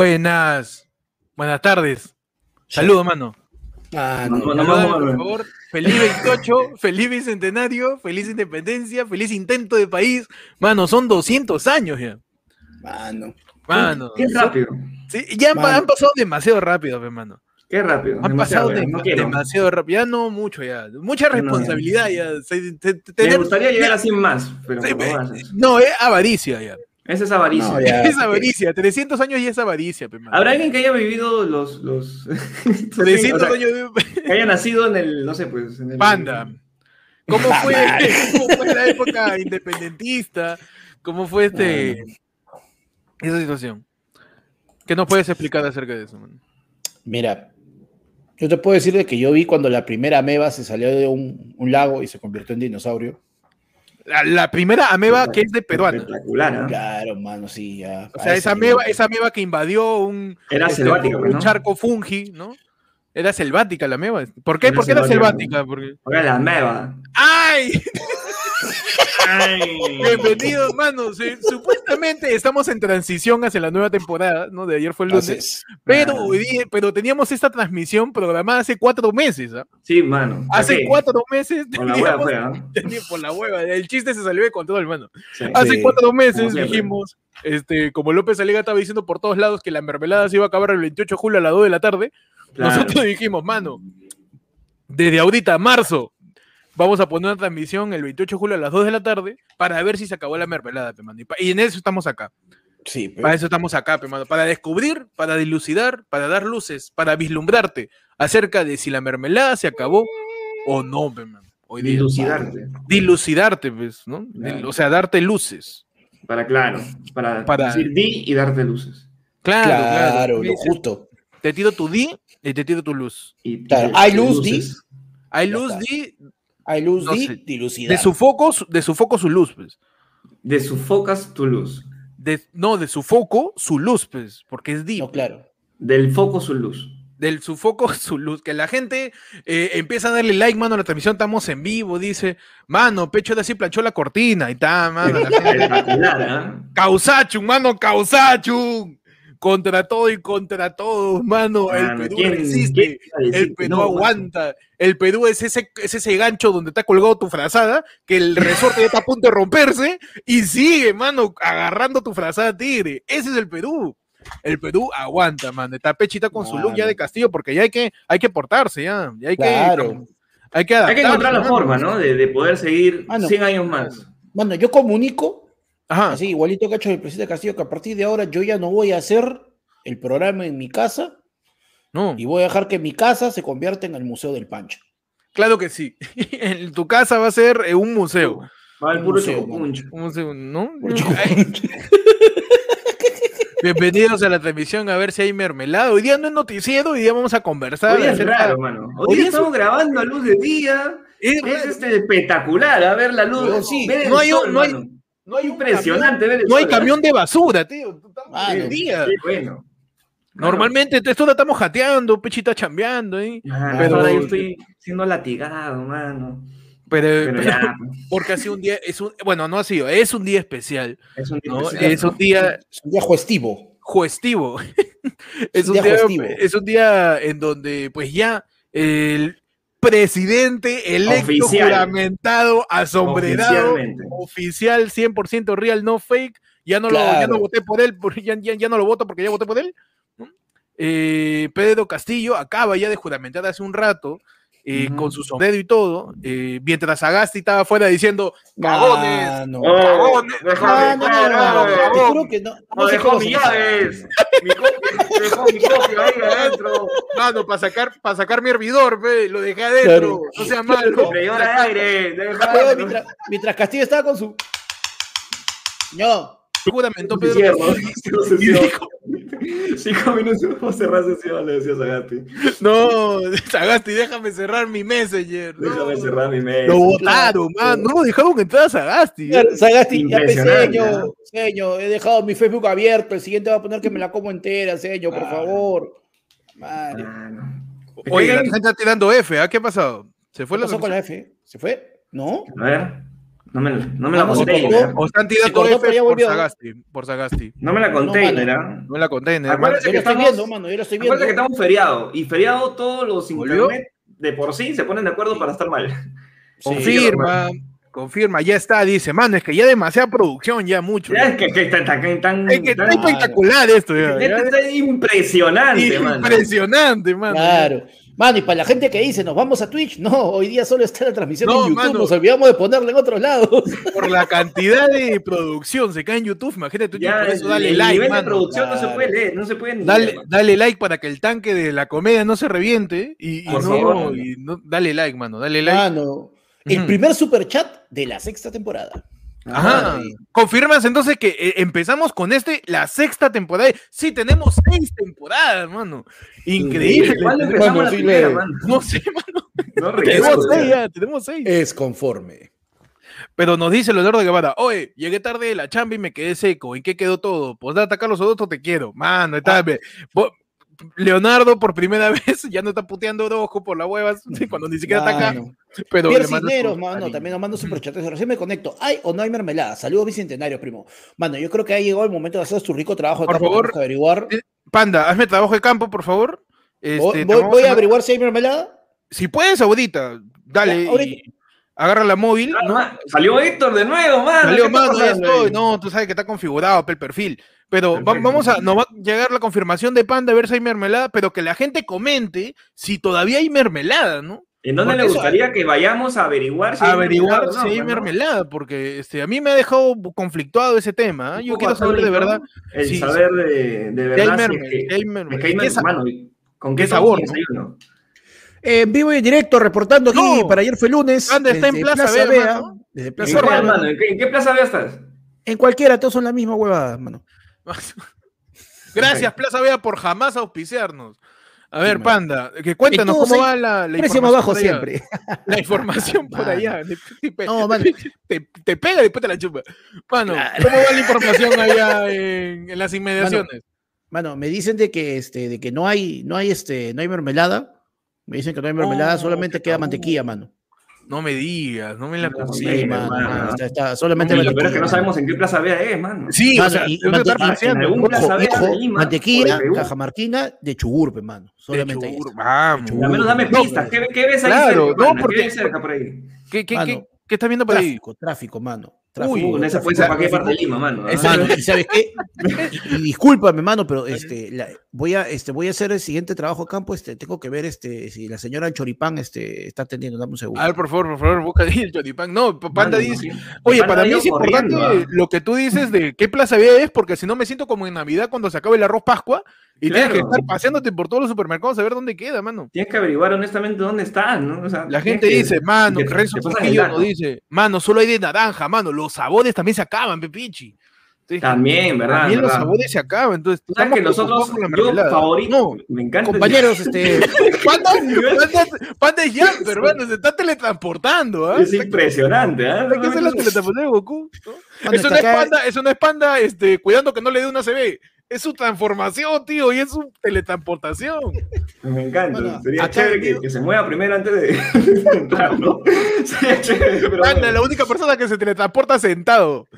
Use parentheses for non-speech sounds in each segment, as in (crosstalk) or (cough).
Buenas. Buenas tardes. Saludos, mano. Ah, No, no, Saludame, por favor. Feliz 28, (laughs) feliz bicentenario, feliz independencia, feliz intento de país. Mano, son 200 años ya. mano. Mano. Qué rápido. Sí, ya han, Mano. han pasado demasiado rápido, hermano. Qué rápido. Han demasiado, pasado de- no quiero. demasiado rápido. Ya no mucho, ya. Mucha No, no, responsabilidad ya. Me tener- gustaría llegar a 100 más, pero Sí. No, es avaricia ya. Esa (laughs) es avaricia. No, ya. Es avaricia. 300 años ya es avaricia, pe. ¿Habrá alguien que haya vivido los... los 300 o sea, años de que haya nacido en el, no sé, pues... En el, Panda. ¿Cómo Ah, fue, madre. (laughs) cómo fue la época independentista? ¿Cómo fue este esa situación? ¿Qué nos puedes explicar acerca de eso, man? Mira, yo te puedo decir de que yo vi cuando la primera ameba se salió de un, un lago y se convirtió en dinosaurio. La, la primera ameba que es de peruana. Espectacular, ¿ah? Claro, mano, sí, ya. O sea, esa ameba, esa ameba que invadió un, Era este, selvática, un pues, ¿no? charco fungi, ¿no? Era selvática la ameba. ¿Por qué? Era ¿Por qué era selvática. Porque... Ahora la meva. ¡Ay! (laughs) Ay. Bienvenidos, manos. Eh, Supuestamente estamos en transición hacia la nueva temporada, ¿no? De ayer fue el lunes. Pero, Ah. hoy día- pero teníamos esta transmisión programada hace cuatro meses. ¿ah? Sí, mano. ¿Para Hace cuatro meses. Con la hueá teníamos- fue, ¿ah? por (laughs) la hueva. El chiste se salió de control, hermano. Sí. Hace Sí, cuatro meses dijimos, este, como López Alega estaba diciendo por todos lados que la mermelada se iba a acabar el 28 de julio a las 2 de la tarde, Claro. nosotros dijimos, mano, desde ahorita, marzo, vamos a poner una transmisión el 28 de julio a las 2 de la tarde para ver si se acabó la mermelada, pe, mano. Y, en eso estamos acá. sí, pero- Para eso estamos acá, pe, mano. Para descubrir, para dilucidar, para dar luces, para vislumbrarte acerca de si la mermelada se acabó o no, pe, mano. Hoy día. Dilucidarte. Dilucidarte, pues, ¿no? Claro. O sea, darte luces. Para, claro. Para, Para- decir di y darte luces. Claro, claro, claro. lo justo. Te tiro tu di y te tiro tu luz. Y Claro, hay luz, luces. Hay luz, di, Hay luz, No di, sé. dilucidar. de su foco, su- de su foco su luz, pues. De sufocas tu luz. De, no, de su foco su luz, pues, porque es di. No, claro. Del foco su luz. Del su foco (laughs) su luz. Que la gente eh, empieza a darle like, mano, a la transmisión, estamos en vivo, dice, mano, Pecho de así planchó la cortina y está, mano. la (laughs) gente- Espectacular, ¿ah? Causachum, mano, Causachum. Contra todo y contra todos, mano. El Perú ¿quién- resiste. El Perú no, mano? aguanta. El Perú es ese, es ese gancho donde está colgado tu frazada, que el resorte ya está a punto de romperse y sigue, mano, agarrando tu frazada tigre. Ese es el Perú. El Perú aguanta, mano. Está pechita con su look ya de castillo, porque ya hay que, hay que portarse, ya. ya hay Claro. que, hay que Hay que encontrar la mano. forma, ¿no? De, de poder seguir Mano. 100 años más. Mano, yo comunico, Ajá. así igualito que ha hecho el presidente Castillo, que a partir de ahora yo ya no voy a hacer el programa en mi casa No. y voy a dejar que mi casa se convierta en el Museo del Pancho. Claro que sí. (laughs) en tu casa va a ser eh, un museo. Va al puro museo, chocopuncho. Un museo, ¿no? Bienvenidos a la transmisión a ver si hay mermelada. Hoy día no es noticiero, hoy día vamos a conversar. Hoy día es raro, mano. Hoy, Hoy día es- estamos grabando a luz de día. Es Es este espectacular, a ver la luz. Sí. No hay un- sol, no hay-. No hay un Impresionante camión- no hay camión de basura, tío. De día. Sí, bueno. Normalmente esto lo estamos jateando, Pechita chambeando, ¿eh? Pero- ahora yo estoy siendo latigado, mano. Pero, Pero pero- ya, (laughs) porque ha sido un día, es un, bueno, no ha sido, es un día especial, es un ¿no? especial, Es un día Es un día festivo. juestivo. (laughs) es, un día día, festivo. es un día en donde, pues ya, el presidente electo, Oficial. juramentado, asombrado, Oficialmente. oficial, 100% real, no fake, ya no, lo, ya no voté por él, ya, ya- ya no lo voto porque ya voté por él. Eh, Pedro Castillo acaba ya de juramentar hace un rato. Eh, Ujú. Con su sombrero y todo, eh, mientras Sagasti estaba afuera diciendo ¡Cagones! Mano. Oh, Cagones, dejó No, no, no, no, no, que no. no no dejó llaves. Mi copia, dejó mi copia ahí adentro. Mano, para sacar, para sacar mi hervidor, ve, lo dejé adentro. Claro. No sea malo. De aire. mientras, mientras Castillo estaba con su. No, sí, y dijo, (laughs) Cinco minutos para cerrar sesión, le decía Sagasti. No, (laughs) Sagasti, déjame cerrar mi messenger. No. Déjame cerrar mi mail. Lo votaron, man. No lo dejaron entrar a Sagasti. ¿eh? Sagasti, ya pensé, Impresionante, señor, señor, he dejado mi Facebook abierto, el siguiente va a poner que me la como entera, señor, por favor. Madre. Mano. Oye, la gente está tirando F, ¿ah? ¿Qué ha pasado? ¿Se fue ¿Qué la pasó con la F? ¿Se fue? ¿No? A ver. No me, no me la conté. O F ya por volvió. Sagasti. Por Sagasti. No me la conté. ¿verdad? No la conté, Yo lo estoy estamos- viendo, mano, yo lo estoy viendo. Que estamos feriado. Y feriado todos los ¿Volvió? internet de por sí se ponen de acuerdo para estar mal. Confirma, confirma, ya está, dice, mano, es que ya demasiada producción, ya mucho. Ya es que, que está tan, tan, Es que está tan- espectacular esto, ya. Esto ya. está impresionante, mano. Impresionante, mano. Claro. Mano, y para la gente que dice, nos vamos a Twitch, no, hoy día solo está la transmisión No, en YouTube, mano. nos olvidamos de ponerla en otros lados. (laughs) Por la cantidad de producción, se cae en YouTube, imagínate tú, Ya, por eso dale el like, nivel de mano. producción no se puede leer, no se puede ni Dale, leer, dale like para que el tanque de la comedia no se reviente y, no, favor. y no- dale like, mano, dale like. Mano, el primer super chat de la sexta temporada. Ajá. Confirmas entonces que eh, empezamos con este, la sexta temporada. Sí, tenemos seis temporadas, mano. Increíble. ¿Cuándo empezamos Mano, la sí, primera, mano? (laughs) No sé, mano. No Tenemos seis ya, tenemos seis. Es conforme. Pero nos dice Leonardo Guevara, oye, llegué tarde de la chamba y me quedé seco. ¿En qué quedó todo? Pues data Carlos Odoto, te quiero. Mano, está bien. Bo- Leonardo por primera (laughs) vez ya no está puteando Orojo por la hueva (laughs) cuando ni siquiera está acá. Pero su mano, también nos manda superchat. Recién me conecto. ¿Hay o no hay mermelada? Saludos bicentenarios, primo. Mano, yo creo que ha llegado el momento de hacer tu rico trabajo de Por campo, favor. averiguar. Eh, Panda, hazme trabajo de campo, por favor. Este, Voy, te voy- vamos voy a a- averiguar si hay mermelada. Si puedes, ahorita, dale. Ya, ahorita. y agarra la móvil, Salió Héctor de nuevo, mano. Salió, ¿qué está mano, estoy. No, tú sabes que está configurado pe, el perfil. Pero Perfecto. vamos a, nos va a llegar la confirmación de Panda a ver si hay mermelada, pero que la gente comente si todavía hay mermelada, ¿no? ¿En dónde Porque le eso- gustaría que vayamos a averiguar si hay averiguar mermelada o no, si hay ¿no? mermelada, porque este, a mí me ha dejado conflictuado ese tema. ¿ah? Un Yo quiero saber de verdad El Sí, saber de, de hay verdad. mermelada. hay mermelada. hay ¿Y qué sa- mano, ¿Con qué sabor, no? Eh, en vivo y en directo, reportando aquí No. para ayer fue lunes. Anda, está en Plaza Vea, Vea, mano. desde ¿En Plaza Zorro, cuál, Vea, mano? ¿En qué, en qué plaza Vea estás? En cualquiera, todos son la misma huevada, mano. (laughs) Gracias, Plaza Vea, por jamás auspiciarnos. A ver. Panda, que cuéntanos cómo va la, la información bajo por allá. siempre. (laughs) La información por allá. No, (laughs) te- te pega y después te la chupa. Mano, Claro. ¿cómo va la información allá en, en las inmediaciones? Mano, me dicen de que este, de que no hay, no hay este, no hay mermelada. Me dicen que no hay mermelada, No, solamente queda tabú. mantequilla, mano. No me digas, no me la está, está- solamente lo peor es que mantequilla. no sabemos en qué plaza Vea es, mano. Sí, Mano, o sea, y yo te mante- estoy en diciendo, algún Ojo, Plaza Vea ojo, de Lima, mantequilla, Perú. cajamarquina de chugurpe, mano. de Solamente está. vamos. Al menos dame No, pistas. ¿Qué, qué ves ahí Claro, cerca, no, porque- ¿Qué ves cerca por ahí? ¿Qué, qué, Mano, qué, qué estás viendo por ahí? Tráfico, tráfico, mano. Uy, en esa tráfico, puede ser para qué tráfico. parte de Lima, mano. Mano, y sabes qué, (laughs) y discúlpame, mano, pero este, la- voy a, este, voy a hacer el siguiente trabajo a campo, este, tengo que ver, este, si la señora Choripán, este, está atendiendo, dame un segundo. A ver, por favor, por favor, busca ahí el choripán. No, Panda mano, dice. Oye, para mí es importante ah. lo que tú dices de qué plaza vea es, porque si no me siento como en Navidad cuando se acaba el arroz Pascua y tienes que estar paseándote por todos los supermercados a ver dónde queda, mano. Tienes que averiguar honestamente dónde están, ¿no? O sea, La gente que- dice, mano, te- Renzo Trujillo nos dice, mano, solo hay de naranja, mano, los sabores también se acaban, Pepichi. Entonces, También, ¿verdad? También los sabores se acaban, entonces Tú sabes que nosotros, yo favorito, No, me encanta. Compañeros, este, Panda, Panda, es Jumper, hermano, se está teletransportando, ¿ah? Es impresionante. ¿Qué es la teletransportación de Goku? ¿no? mano, Eso no está es panda, eso no es panda, este, cuidando que no le dé una CB. Es su transformación, tío, y es su teletransportación. Me encanta. Bueno, Sería chévere que, se mueva primero antes de (laughs) entrar, ¿no? (laughs) Sería chévere, pero Panda, bueno. la única persona que se teletransporta sentado.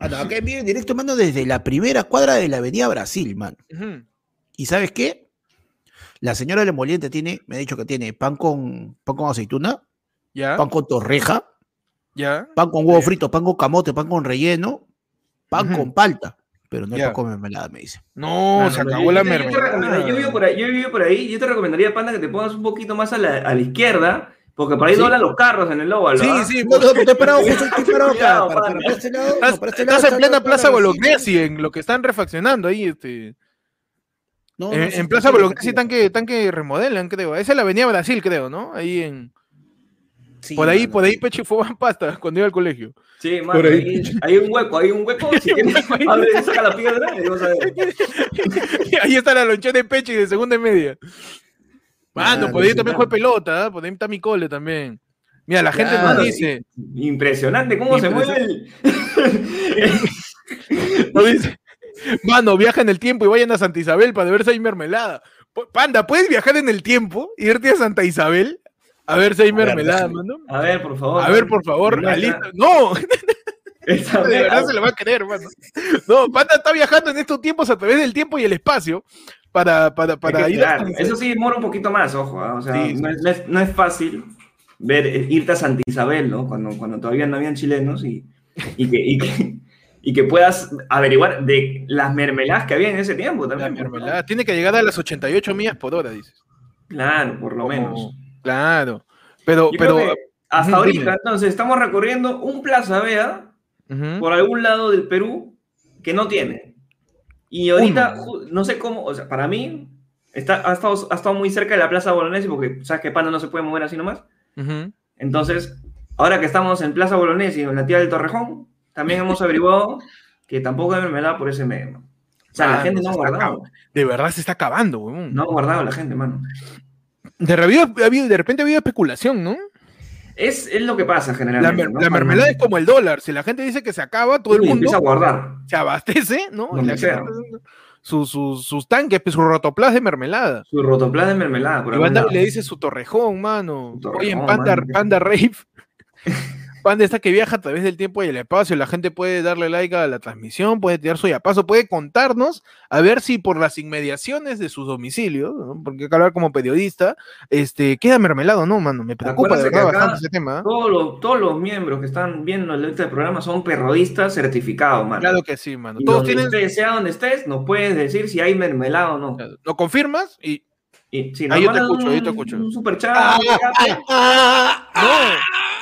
Ah, no, acá en vivo directo, mano, desde la primera cuadra de la avenida Brasil, mano. Ujú. ¿Y sabes qué? La señora del emoliente tiene, me ha dicho que tiene pan con, pan con aceituna, Ya, pan con torreja, ya. pan con huevo frito, pan con camote, pan con relleno, pan con palta. Pero no con mermelada, me dice. No, se yo- acabó yo- la yo te recomendaría- mermelada. Yo vivo por ahí, yo vivo por ahí, yo te recomendaría, Panda, que te pongas un poquito más a la, a la izquierda, porque por ahí ¿Sí? doblan los carros en el óvalo. Sí, sí, No, no, estoy parado, justo estoy parado acá, para, para, este lado, Estás, no, para este lado estás en plena Plaza la Bolognesi, en lo que están refaccionando ahí, este. No, no, en, Plaza Bolognesi están que, están que remodelan, creo. Esa es la Avenida Brasil, creo, ¿no? Ahí en. Sí, por ahí, mano. por ahí Pechi fue pasta cuando iba al colegio. Sí, mano, Por ahí. ahí, hay un hueco, hay un hueco, si (laughs) quieres, abre, saca la piedra y vas a ver. (laughs) ahí está la lonchera de Pechi de segunda y media. Mano, Ah, por ahí sí, también mano. fue pelota, ¿ah? por ahí está mi cole también. Mira, la gente Claro, nos dice, Impresionante cómo se mueve el... nos dice, mano, viaja en el tiempo y vayan a Santa Isabel para ver si hay mermelada. Panda, ¿puedes viajar en el tiempo y irte a Santa Isabel? A ver si hay mermelada, mano. A ver, por favor. A ver, por favor, alista- No, (laughs) Esta de verdad se le va a creer, mano. No, Panda está viajando en estos tiempos a través del tiempo y el espacio para, para, para que ir a. Eso sí demora un poquito más, ojo. ¿ah? O sea, Sí, no, es, no es- no es fácil ver, eh, irte a Santa Isabel, ¿no? Cuando, cuando todavía no habían chilenos y, y, que, y, que, y que puedas averiguar de las mermeladas que había en ese tiempo la también. ¿no? mermelada. Tiene que llegar a las 88 millas por hora, dices. Claro, por lo Como- menos. Claro. Pero, Yo pero. que hasta ahorita, dime. entonces, estamos recorriendo un Plaza Vea Ujú. por algún lado del Perú que no tiene. Y ahorita, Uno. no sé cómo, o sea, para mí, está, ha, estado, ha estado muy cerca de la Plaza Bolognesi porque sabes que Panda no se puede mover así nomás. Ujú. Entonces, ahora que estamos en Plaza Bolognesi, en la tía del Torrejón, también hemos (laughs) averiguado que tampoco hay mermelada por ese medio. O sea, la Ah, gente no no ha guardado. De verdad se está acabando, weón. No ha guardado la gente, mano. De, habido- repente ha habido especulación, ¿no? Es, es lo que pasa La, generalmente. la Cuando- mermelada es como el dólar. Si la gente dice que se acaba, todo el mundo empieza a guardar. se abastece, ¿no? La gente está haciendo Sus, sus, sus tanques, pues, su rotoplas de mermelada. Su rotoplas de mermelada. Por Y le dice su torrejón, mano. Su torrejón, Oye, en Panda, mano, Panda Rave. (laughs) Panda está que viaja a través del tiempo y el espacio. La gente puede darle like a la transmisión, puede tirar su paso, puede contarnos a ver si por las inmediaciones de sus domicilios, ¿no? porque que hablar como periodista, este, queda mermelado, ¿no, mano? Me preocupa de verdad acá- bastante ese tema. ¿eh? Todos los, todos los miembros que están viendo el este programa son perrodistas certificados, mano. Claro que sí, mano. Y Todos donde tienen. estés, sea donde estés, nos puedes decir si hay mermelada o no. Lo confirmas y. Y si Ah, yo te escucho, yo te escucho. Un super chat, Ah, ¡No!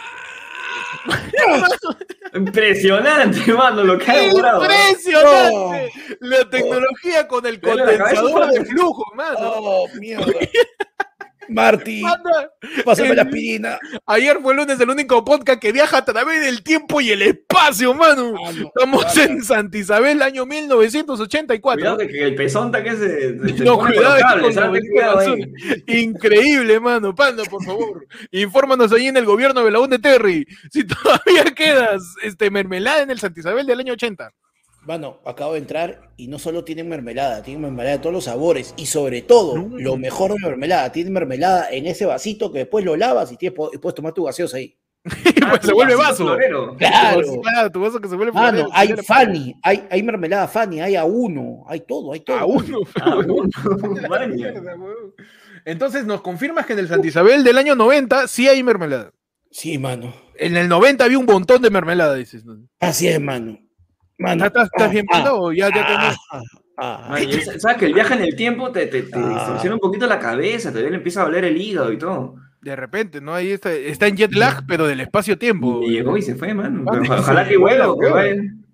Impresionante, mano, lo que ha demorado. ¿no? ¡Impresionante! La tecnología con el condensador de flujo, mano. Oh, mierda. (laughs) Marty, Manda, pásame el- la aspirina. Ayer fue el lunes el único podcast que viaja a través del tiempo y el espacio, mano. Ah, no. Estamos en Santa Isabel, año 1984. Cuidado que, el pezón está que se, se- No, cuidado, cables, con. Increíble, mano. Panda, por favor. Infórmanos ahí en el gobierno de Belaún de Terry. Si todavía quedas este, mermelada en el Santa Isabel del año 80. Mano, acabo de entrar y no solo tienen mermelada, tienen mermelada de todos los sabores y sobre todo, No. lo mejor de la mermelada, tienen mermelada en ese vasito que después lo lavas y tienes, y puedes tomar tu gaseosa ahí. Y (laughs) Ah, pues se vuelve vaso. florero. Claro. Claro, tu vaso que se vuelve Mano, florero, hay. Fanny, hay, hay mermelada Fanny, hay a uno, hay todo, hay todo. A uno. (laughs) Ah, bueno. (laughs) Mierda, weón. Entonces nos confirmas que en el Santa Isabel del año 90 sí hay mermelada. Sí, mano. En el 90 había un montón de mermelada, dices. Así es, mano. Mano. ¿Estás, estás ah, bien ah, o ya, ya tenés- ah, ah, Ay, es- ¿Sabes que el viaje en el tiempo te, te, te Ah. distorsiona un poquito la cabeza? Todavía le empieza a doler el hígado y todo. De repente, ¿no? Ahí está, está en jet lag, pero del espacio-tiempo. Y llegó y se fue, mano. Pero ojalá que vuelva, vuelva,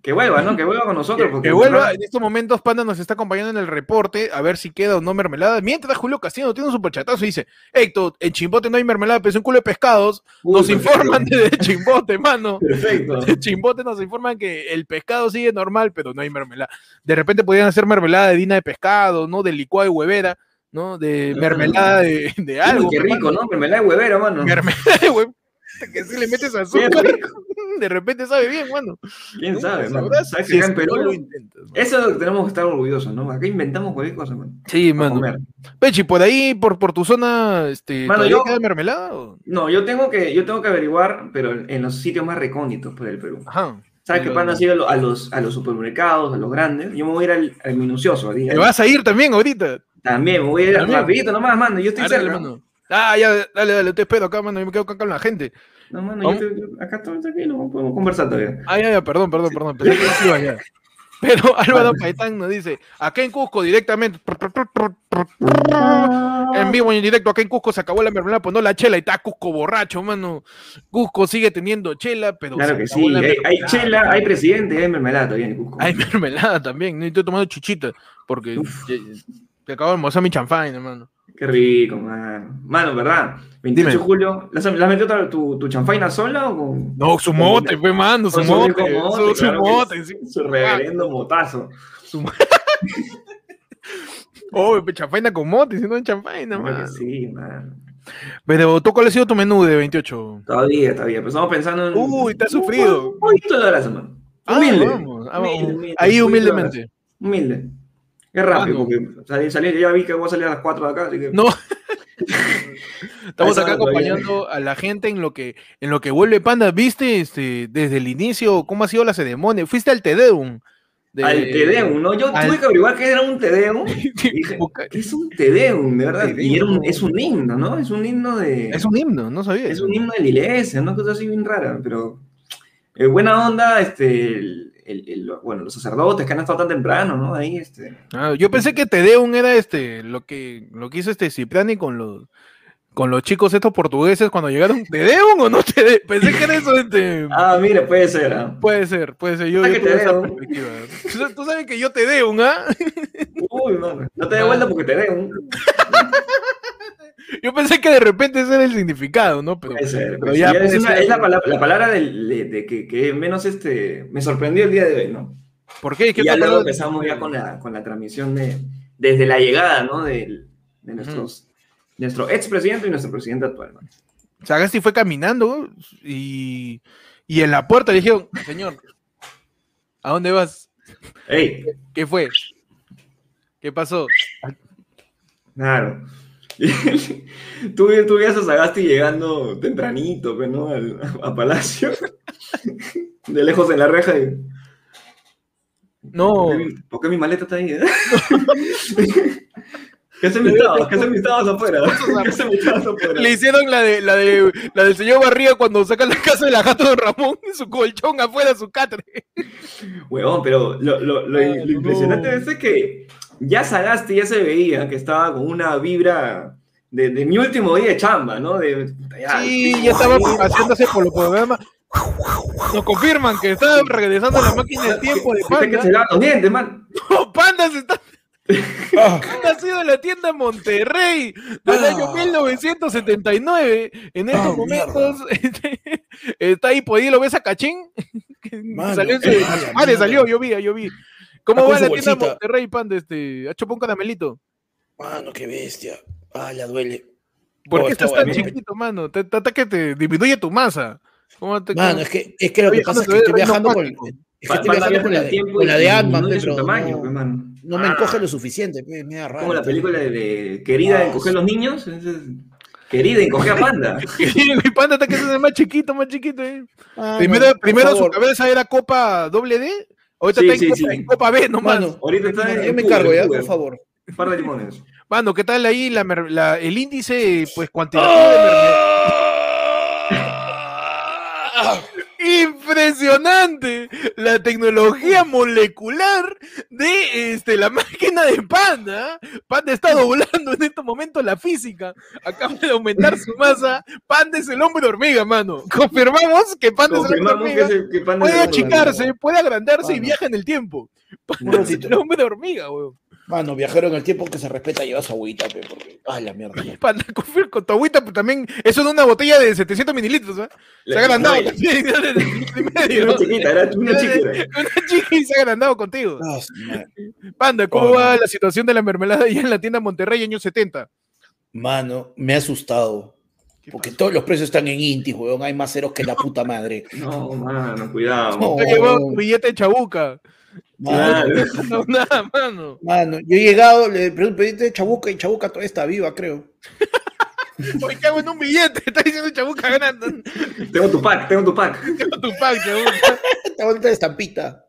que, vuelva, ¿no? Que vuelva con nosotros. Que, porque que vuelva, en estos momentos Panda nos está acompañando en el reporte a ver si queda o no mermelada. Mientras Julio Castillo tiene un superchatazo y dice, Héctor, en Chimbote no hay mermelada, pero es un culo de pescados. Uy, Nos informan de Chimbote, mano. Perfecto. De Chimbote nos informan que el pescado sigue normal, pero no hay mermelada. De repente podrían hacer mermelada de dina de pescado, ¿no? De licuado de huevera, ¿no? De Ah. mermelada de, de algo. Uy, qué rico, ¿no? Mermelada de huevero, mano. Mermelada de huevo. (laughs) Que si le metes azúcar, (laughs) de repente sabe bien, mano. ¿Quién sabe, mano? Sabrás ¿Sabes si que acá en Perú? lo intentas. Eso es lo que tenemos que estar orgullosos, ¿no? Acá inventamos cualquier cosa, mano. Sí, para mano. comer. Pechi, por ahí, por, por tu zona, este, Mano, ¿todavía yo- queda mermelada? o? No, yo tengo que, yo tengo que averiguar, pero en los sitios más recónditos por el Perú. Ajá. ¿Sabes qué pan ha sido a lo- a los, a los supermercados, a los grandes? Yo me voy a ir al, al minucioso. ahí, ¿Te vas a ir también ahorita? También, me voy a ir También. rapidito nomás, mano. Yo estoy cerca. mano. Ah, ya, dale, dale, te espero acá, mano. Yo me quedo acá con la gente. No, mano, yo estoy- acá estoy tranquilo, podemos conversar todavía. Ah, ya, ya, perdón, perdón, perdón. Pensé que sí iba ya. Pero (laughs) Álvaro Paitán nos dice, acá en Cusco directamente, en vivo y en directo, acá en Cusco se acabó la mermelada, pues no la chela y está Cusco borracho, mano. Cusco sigue teniendo chela, pero Claro que sí. la Hay, chela, hay presidente y hay mermelada todavía en Cusco. Hay mermelada también, ¿no? Y estoy tomando chuchita, porque eh, te acabo de almorzar mi champagne, hermano. Qué rico, mano. Mano, ¿verdad? 28 de Dime. julio. ¿La has la has metido tu, tu chanfaina sola o con.? No, su mote, pues, mano, su mote, su, su claro mote, sí. Su reverendo motazo. Su (laughs) Oh, pe, champaina con mote, si no Claro que mano. sí, mano. Pero, ¿tú cuál ha sido tu menú de 28? Todavía, todavía. Pero estamos pensando en. Uy, te has sufrido. Un poquito de grasa, mano. Ah, Humilde. vamos, ah, Humilde, vamos. humilde, Ahí de humildemente. Humilde. Es rápido, Ah, no. porque salí, salí, ya vi que voy a salir a las 4 de acá, así que. No. (laughs) Estamos acá acompañando a la gente en lo que en lo que vuelve Panda. ¿Viste este, desde el inicio cómo ha sido la ceremonia? ¿Fuiste al Tedeum? de- Al Tedeum, ¿no? Yo al- tuve que averiguar qué era un Tedeum. (laughs) ¿qué es un Tedeum, de verdad? Y era un- es un himno, ¿no? Es un himno de... Es un himno, no sabía. Es un himno de la iglesia, una cosa así bien rara, pero eh, buena onda, este, el- el- el- bueno, los sacerdotes que han estado tan temprano, ¿no? Ahí, este, Ah, yo pensé que Tedeum era este lo que lo que hizo este Cipriani con los con los chicos estos portugueses cuando llegaron. ¿Tedeum o no Tedeum? Pensé que era eso este. (laughs) ah, mira, puede ser, ¿ah? Puede ser, puede ser. Yo, yo tuve esa Tedeum. perspectiva. Tú- Tú sabes que yo Tedeum, ¿ah? Uy, mano, no te dé vuelta porque te dé un... Yo pensé que de repente ese era el significado, ¿no? Pero, Puede ser, pero pues, ya es, una- la, palabra, la palabra del- de, de que, que menos este, me sorprendió el día de hoy, ¿no? ¿Por qué? ¿Qué Y ya luego empezamos ya con la, con la transmisión de, desde la llegada, ¿no? Del- de nuestros, nuestro expresidente y nuestro presidente actual, ¿no? Sagasti fue caminando y, y en la puerta le dijeron, señor, ¿a dónde vas? ¡Ey! ¿Qué fue? ¿Qué pasó? Claro. (laughs) tú, tú veías a Sagasti llegando tempranito, pues, ¿no? Al- a Palacio. (laughs) De lejos en la reja y... No, ¿Por qué, mi- por qué mi maleta está ahí? eh? (laughs) ¿Qué hacen mis tabas? ¿Qué hacen mis tabas afuera? ¿Qué hacen mis tabas afuera? le hicieron la de la de la del señor Barriga cuando saca la casa de la gato de Ramón y su colchón afuera su catre. Huevón, pero lo, lo- lo- lo impresionante no. es que ya Sagasti ya se veía que estaba con una vibra de, de mi último día de chamba, ¿no? De, ya, Sí, ya estaba haciéndose por los programas. Nos confirman que está regresando a la máquina del tiempo de Dice que se Panda. los dientes, man. No, Panda se está (laughs) Ah, ha sido en la tienda Monterrey del Ah. año 1979. En estos Ah, momentos (laughs) este, está ahí, por ahí lo ves a Cachín. (laughs) que Mano, salió en su- a la Madre, mierda. salió, yo vi, yo vi. ¿Cómo va la tienda. Monterrey, Panda? Este, ha chupado un caramelito. Mano, qué bestia. Ah, la duele. ¿Por Oh, qué está estás tan chiquito, mano? Te, te, que te disminuye tu masa. ¿Cómo te, Mano, es que, es que lo que pasa es ¿cuándo que estoy viajando con, es que estoy viajando con la, de, tiempo con y la de Ant-Man, tamaño, no, pues, mano. no me Ah, encoge lo suficiente, pe, me da raro. Como la pe. película de, de Querida Ah, encoger los niños. Querida encoger a Panda. (laughs) Mi panda está que es más chiquito, más chiquito. eh. Mano, primero primero su cabeza era Copa doble D. Ahorita Sí, está en, sí, copa, sí. en Copa B nomás. Mano, Ahorita está en yo me encargo en ya, por favor. Un par de limones. Mano, ¿qué tal ahí la la- el índice pues cuantitativo de mermelada? (laughs) Impresionante la tecnología molecular de este, la máquina de Panda. Panda está doblando en este momento la física. Acaba de aumentar su masa. Panda es el hombre hormiga, mano. Confirmamos que Panda es el hombre Confirmamos que, hormiga. que Panda Puede achicarse, puede agrandarse y Mano. viaja en el tiempo. Panda es (laughs) el hombre hormiga, weón. Mano, viajero en el tiempo que se respeta lleva su agüita, pe, porque. Ah, la mierda. (laughs) Panda, confirmo con tu agüita, pues también. Eso es una botella de 700 mililitros, ¿eh? Se ha agrandado. (laughs) (laughs) Era chiquita, era una chiquita. Una chica y se ha agrandado contigo. Ah. Panda, ¿cómo va la situación de la mermelada allá en la tienda Monterrey años 70? Mano, me ha asustado. Porque todos los precios están en Inti, weón. Hay más ceros que la puta madre. No, mano, cuidado. No. Tu billete de chabuca. Mano. (laughs) No, nada, mano. mano, yo he llegado, le pregunto, pediste Chabuca y Chabuca todavía está viva, creo. (laughs) Hoy cago en un billete. Está diciendo chabuca ganando. Tengo tu pack, tengo tu pack. Tengo tu pack, chabuca. Bonita la estampita.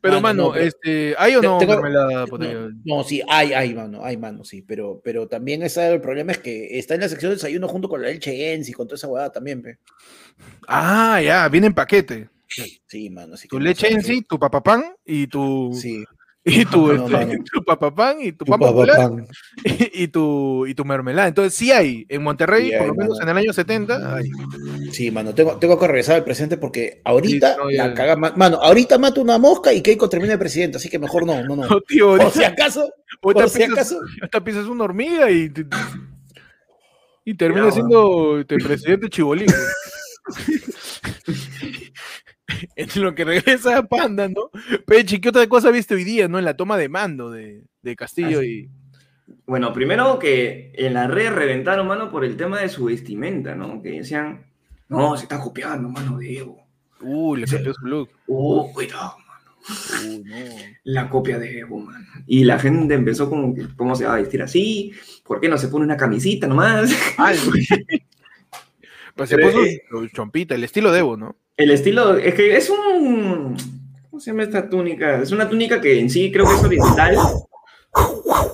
Pero, Mano, mano, no, pero- este, ¿hay o no Tengo- mermelada? No, no, sí, hay, hay, mano, hay, mano, sí. Pero, pero también ese, el problema es que está en la sección de desayuno junto con la leche Enzi y con toda esa huevada también, pe. Ah, ya, viene en paquete. Sí, mano. Así Tu no leche en sí, tu papapán y tu. Sí. Y tu, No, este, mano. (laughs) tu papapán y tu Tu pan popular papapán. (laughs) y tu, y tu mermelada. Entonces, sí hay. En Monterrey, Sí por lo menos mano. en el año 70, hay. Sí, mano, tengo, tengo que regresar al presente porque ahorita Sí, no, la caga, ma- mano, ahorita mato una mosca y Keiko termina de presidente, así que mejor no, no, no. No, (laughs) tío, Por si acaso, por si acaso. pisas una hormiga y, y termina siendo este, presidente chibolín. (laughs) en lo que regresa Panda, ¿no? Pechi, ¿qué otra cosa viste hoy día, no? En la toma de mando de, de Castillo Ah, y. Bueno, primero que en la red reventaron, mano, por el tema de su vestimenta, ¿no? Que decían, no, se está copiando, mano, de Evo. Uh, le cambió su look. Oh, cuidado, mano. Uy, no. La copia de Evo, mano. Y la gente empezó como que, ¿cómo se va a vestir así? ¿Por qué no se pone una camisita nomás? Güey. Pues se puso chompita, el estilo de Evo, ¿no? El estilo, es que es un... ¿Cómo se llama esta túnica? Es una túnica que en sí creo que es oriental.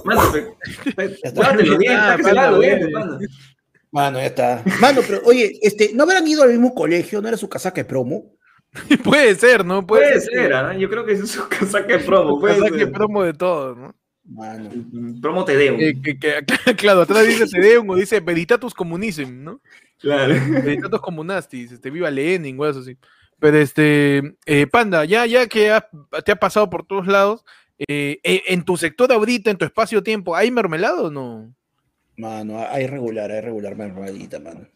Mano, (laughs) los dientes, mano. Mano, ya está. Mano, pero oye, este, ¿no habrán ido al mismo colegio? ¿No era su casaca de promo? (laughs) Puede ser, ¿no? Puede ser, ¿ah? Yo creo que es su casaca de promo, puede Casaca de ser. promo de todo, ¿no? Mano. Promo te debo. Que, que- que- (laughs) claro, atrás dice Tedeum o dice Veritatus Comunism, ¿no? Claro. Veritatus Comunastis, este, viva Lenin, eso así. Pero este, eh, Panda, ya, ya que ha- te ha pasado por todos lados, eh, eh, en tu sector ahorita, en tu espacio-tiempo, ¿hay mermelada o no? Mano, hay regular, hay regular, mermadita, mano.